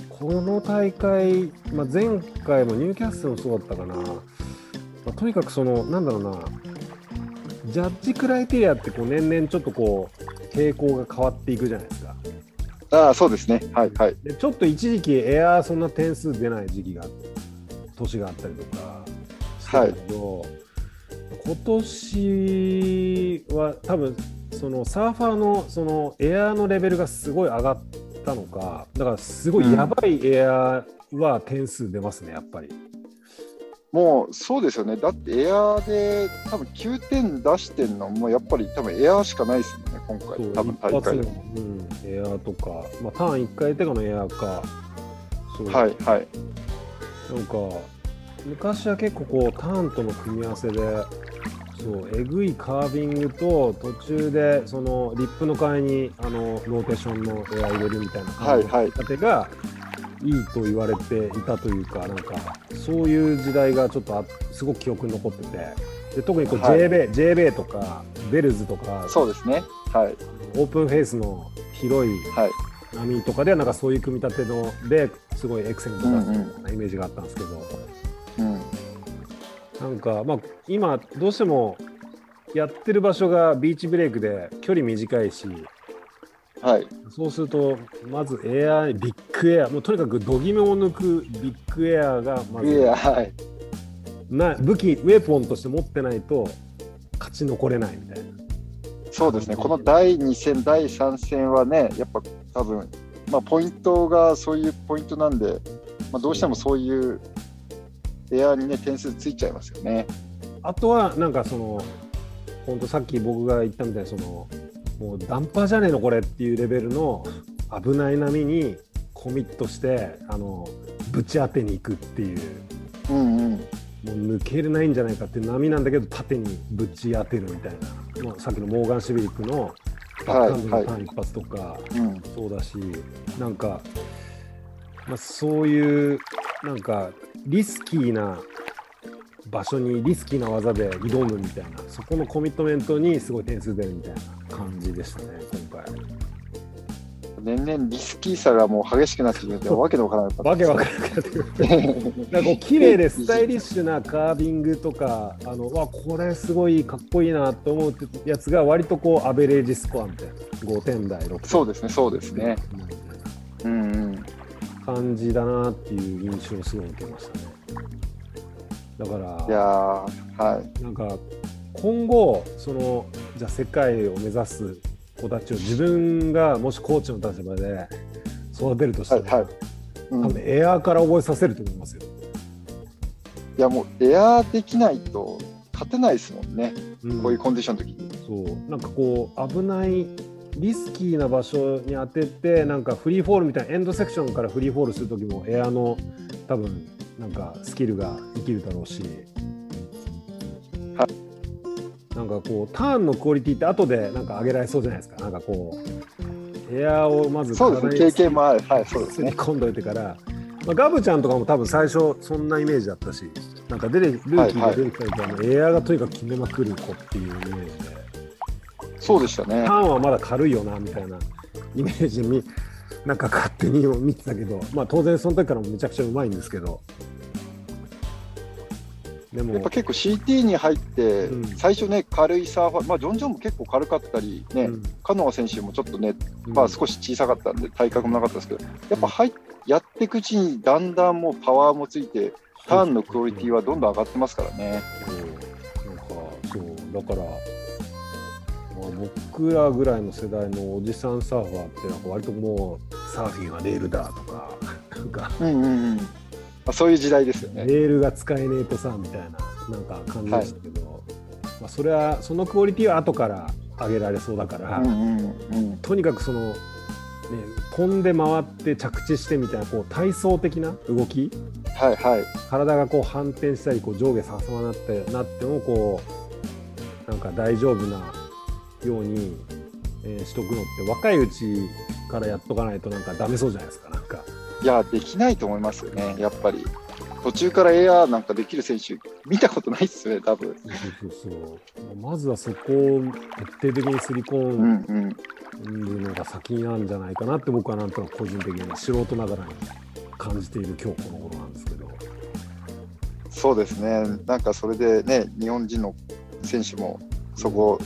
この大会、まあ、前回もニューキャッスルもそうだったかな、まあ、とにかくその、なんだろうな、ジャッジクライテリアってこう年々ちょっとこう傾向が変わっていくじゃないですか。ああ、そうですね。はいはい。でちょっと一時期エアーそんな点数出ない時期が、年があったりとかしたけど、はい、今年は多分そのサーファーのそのエアーのレベルがすごい上がったのか、だからすごいやばいエアーは点数出ますね、やっぱり。もうそうですよね、だってエアーで多分9点出してるのもやっぱり多分エアーしかないですよね、今回、多分大会で。うん、エアーとか、まあ、ターン1回手がのエアーか。はいはい。なんか昔は結構こうターンとの組み合わせでそうえぐいカービングと途中でそのリップの代わりにあのローテーションのエア入れるみたいな感じの組み立てがいいと言われていたというかなんかそういう時代がちょっとあすごく記憶に残っててで特にこう JB、はい、JB とかベルズとかそうですね、はい、オープンフェイスの広い波とかではなんかそういう組み立てのですごいエクセレントだったイメージがあったんですけど。うんうんうん、なんか、まあ、今どうしてもやってる場所がビーチブレイクで距離短いし、はい、そうするとまずエアビッグエアもうとにかく度決めを抜くビッグエアがまず、はい、な武器ウェポンとして持ってないと勝ち残れないみたいな。そうですね、この第2戦、第3戦はね、やっぱ多分まあポイントがそういうポイントなんで、まあ、どうしてもそういうエアにね点数ついちゃいますよね。あとはなんかその本当さっき僕が言ったみたいにそのもうダンパーじゃねえのこれっていうレベルの危ない波にコミットしてあのぶち当てに行くっていう、うんうん、もう抜けれないんじゃないかっていう波なんだけど縦にぶち当てるみたいな、まあ、さっきのモーガン・シビリックのバックハンドのターン一発とか、そうだし、なんか、まあ、そういうなんかリスキーな場所にリスキーな技で挑むみたいな。そこのコミットメントにすごい点数出るみたいな感じでしたね今回年々リスキーさがもう激しくなってくるてわけのわからないわけわからなくなってくる。なんか綺麗でスタイリッシュなカービングとかあのわこれすごいかっこいいなと思うやつが割とこうアベレージスコアみたいな。5点台6点そうですねそうですね。うん、うん。感じだなっていう印象をすごい受けましたね。だから、いやはい、なんか今後そのじゃあ世界を目指す子たちを自分がもしコーチの立場で育てるとしたら、はいはい。うん、多分エアーから覚えさせると思いますよ。いやもうエアーできないと勝てないですもんね、うん、こういうコンディションの時に。そう。なんかこう危ないリスキーな場所に当ててなんかフリーフォールみたいなエンドセクションからフリーフォールする時もエアの多分なんかスキルが生きるだろうし、はなんかこうターンのクオリティって後でなんか上げられそうじゃないですか。なんかこうエアをまずそうですね。経験もある。はいそうですね。込んどいてから、まあ、ガブちゃんとかも多分最初そんなイメージだったしなんか出てルーキーで出てきた時はもうエアがとにかく決めまくる子っていうイメージで。そうでしたね。ターンはまだ軽いよなみたいなイメージになんか勝手に見てたけど、まあ、当然その時からもめちゃくちゃうまいんですけどでもやっぱ結構 CT に入って、うん。最初ね、軽いサーファー、まあ、ジョン・ジョンも結構軽かったり、ね、うん。カノア選手もちょっとね、うん。まあ、少し小さかったんで、体格もなかったですけど、やっぱ入っやっていくうちに、だんだんもうパワーもついて、ターンのクオリティはどんどん上がってますからね。なんかそうだから、まあ、僕らぐらいの世代のおじさんサーファーってなんか割ともうサーフィンはレールだとかなんかうんうんうん。まあ、そういう時代ですよね。レールが使えねえとさみたいななんか感じでしたけど、まあ、それはそのクオリティは後から上げられそうだから、うんうんうん、とにかくその、ね、飛んで回って着地してみたいなこう体操的な動きはいはい。体がこう反転したりこう上下ささまなってなってもこうなんか大丈夫なように、えーしとくのって若いうちからやっとかないとなんかダメそうじゃないですか。いや、できないと思いますよね、やっぱり。途中からエアーなんかできる選手、見たことないっすよね、多分そうそうそうまずはそこを徹底的にすり込うんんうん。るのが先なんじゃないかなって僕はなんとなく個人的に素人ながらに感じている今日この頃なんですけど。そうですね、なんかそれでね、日本人の選手もそこ、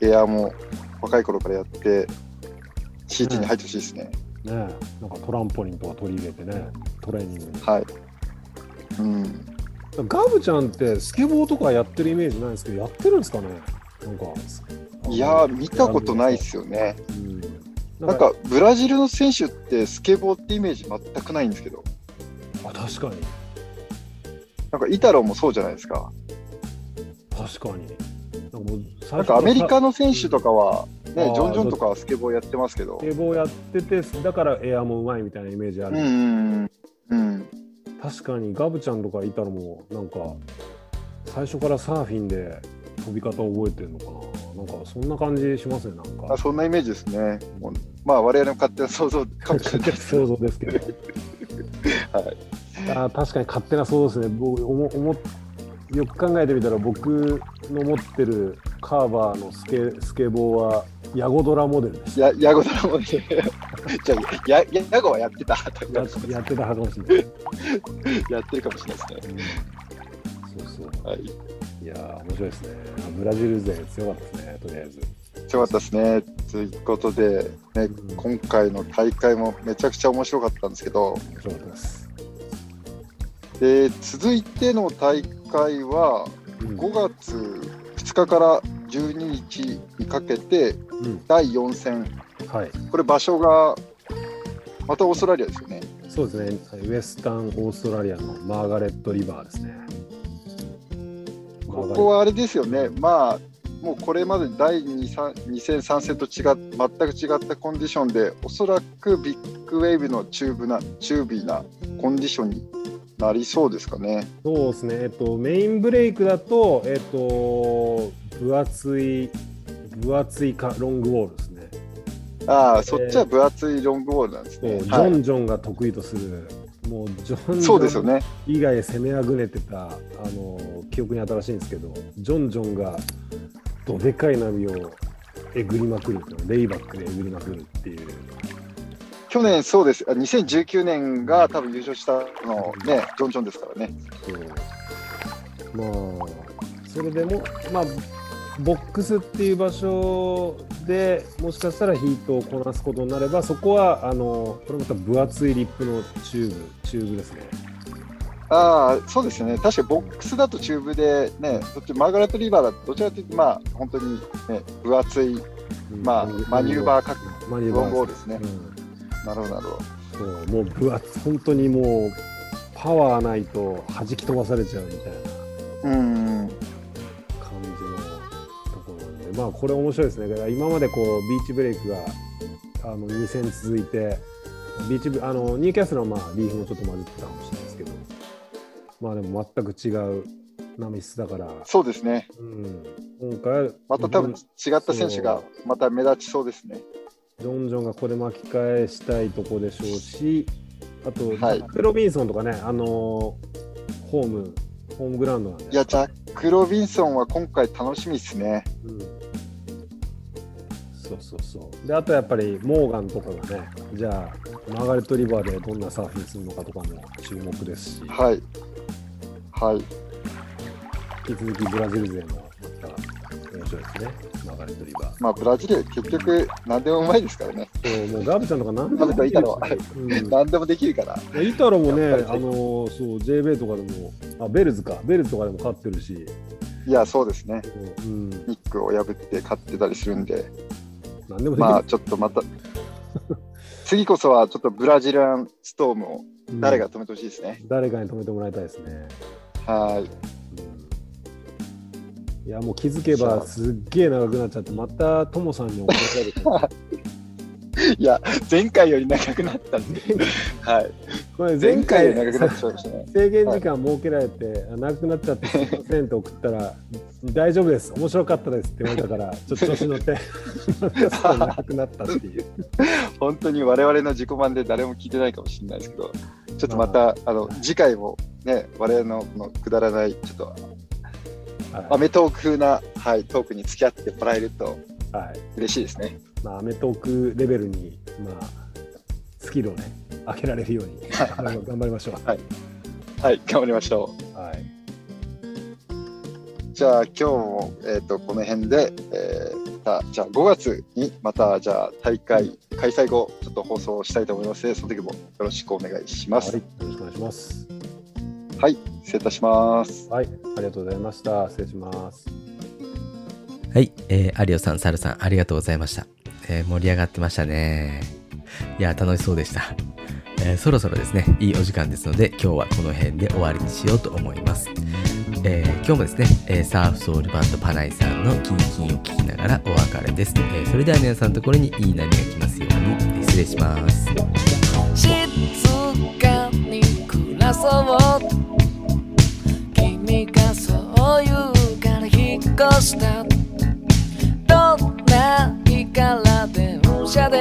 エアーも若い頃からやって、CT に入ってほしいですね。ねえ、なんかトランポリンとか取り入れてね、トレーニングに。はい。うん。ガブちゃんってスケボーとかやってるイメージないんですけど、やってるんですかね？なんか。いやー、見たことないですよね。うん。なんか、ブラジルの選手ってスケボーってイメージ全くないんですけど、あ、確かに。なんかイタロもそうじゃないですか。確かに。なんかアメリカの選手とかは、ね、ジョン・ジョンとかはスケボーやってますけど。ス、ケボーやってて、だからエアもうまいみたいなイメージある。うんうんうん。確かにガブちゃんとかいたらもうなんか最初からサーフィンで飛び方覚えてるのかな。なんかそんな感じしますねなんか。あそんなイメージですね。もうまあ、我々の勝手な想像かもしれない想像ですけど。はい。あ確かに勝手な想像ですね。僕思思っよく考えてみたら僕の持ってるカーバーのスケスケボーはヤゴドラモデル。ですや、ヤゴドラもね、じゃあ、や、や、ヤゴはやってた。ややってた派かもしれない、やってるかもしれないですね。うん、そうそう。はい。いやー面白いですね。ブラジル勢強かったですねとりあえず。強かったですね。ということで、ね、うん。今回の大会もめちゃくちゃ面白かったんですけど、面白かったです、で続いての大会はうん。5月2日から12日にかけてうん。第4戦、はい。これ場所がまたオーストラリアですよね。そうですね、ウエスタンオーストラリアのマーガレットリバーですね。ここはあれですよね、まあ、もうこれまで第 2, 3 2戦、3戦と違っ全く違ったコンディションで、おそらくビッグウェーブのチューブなチュービーなコンディションになりそうですかね。そうですね、えっと、メインブレイクだと、えっと、分厚い、分厚いかロングウォールですね。ああ、そっちは分厚いロングボールなんですね。ジョはいンジョンが得意とする、もうジョンジそうですよョンね。以外攻めあぐねてたあの記憶に新しいんですけど、ジョンジョンがどでかい波をえぐりまくるレイバックでえぐりまくるっていう。去年、そうです。あ2019年が多分優勝したのね、ジョン・ジョンですからね。まあそれでもまあボックスっていう場所でもしかしたらヒートをこなすことになればそこはあのこれまた分厚いリップのチューブチューブですねああ、そうですね。確かボックスだとチューブでね、どっちマーガレット・リバーだとどちらかというと、まあ、本当にね、分厚い、まあ、マニューバー角ロマニューバーングボールですね。うんなるほど、なるほど。そうもう分厚本当にもうパワーないと弾き飛ばされちゃうみたいなうん。感じのところなんでまあこれ面白いですね。今までこうビーチブレイクがあの2戦続いて、ビーチあのニューキャスルはまあリーフもちょっと混じってたかもしれないですけど、まあでも全く違う波質だから。そうですね。うん、今回また多分違った選手がまた目立ちそうですね。ジョンジョンがここで巻き返したいとこでしょうし、あと、はい、クロビンソンとかね、あのー、ホーム、ホームグラウンドなんで。いや、ジャック・ロビンソンは今回楽しみですね。うん、そうそうそう。で、あとやっぱりモーガンとかがね、じゃあ、マーガレット・リバーでどんなサーフィンするのかとかも注目ですし。はい。はい。引き続きブラジル勢もまた面白いですね、マーガレット・リバー。まあ、ブラジル、結局、何でもうまいですからね。そうもうガブちゃんとか何でもできるし、何でもできるから。イタロもね、あのそう、JB とかでも、あ、ベルズか、ベルズとかでも勝ってるし。いや、そうですね。うん、ニックを破って勝ってたりするんで、何でもまあ、ちょっとまた、次こそはちょっとブラジルアンストームを誰が止めてほしいですね、うん、誰かに止めてもらいたいですね。はい。いや、もう気づけばすっげえ長くなっちゃって、またトモさんに怒られて。いや、前回より長くなったんで、はい。これ前回長くなっちゃいましたね。制限時間設けられて、はい、長くなっちゃってすみませんと送ったら、大丈夫です、面白かったですって言われたから、ちょっと調子乗って、長くなったっていう。本当に我々の自己満で誰も聞いてないかもしれないですけど、ちょっとまた、あの次回もね、我々ののくだらない、ちょっと、はい、アメトーク風な、はい、トークに付き合ってもらえると、はい、嬉しいですね。まあ、アメトークレベルに、まあ、スキルをね、上げられるように 頑張りましょう。はい、はい、頑張りましょう。はい、じゃあ、今日も、えーと、この辺で、えー、じゃあ5月にまたじゃあ大会開催後、ちょっと放送したいと思いますので、その時もよろしくお願いします。はい、よろしくお願いします。はい、失礼いたします。はい、ありがとうございました。失礼します。はい、えー、有オさん、サルさん、ありがとうございました。えー、盛り上がってましたね。いや、楽しそうでした。えー、そろそろですね、いいお時間ですので、今日はこの辺で終わりにしようと思います。えー、今日もですね、えー、サーフソウルバンドパナイさんのキンキンを聞きながらお別れです。えー、それでは皆さんのところにいい波が来ますように、失礼します。静かに暮らそう越したどんな日から電車で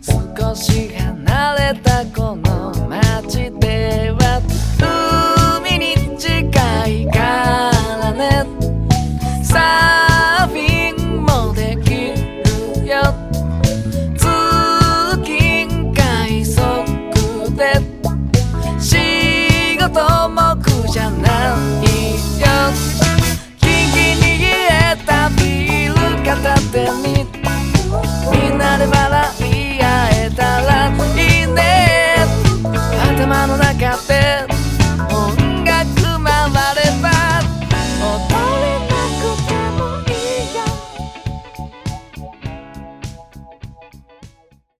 少し離れたこの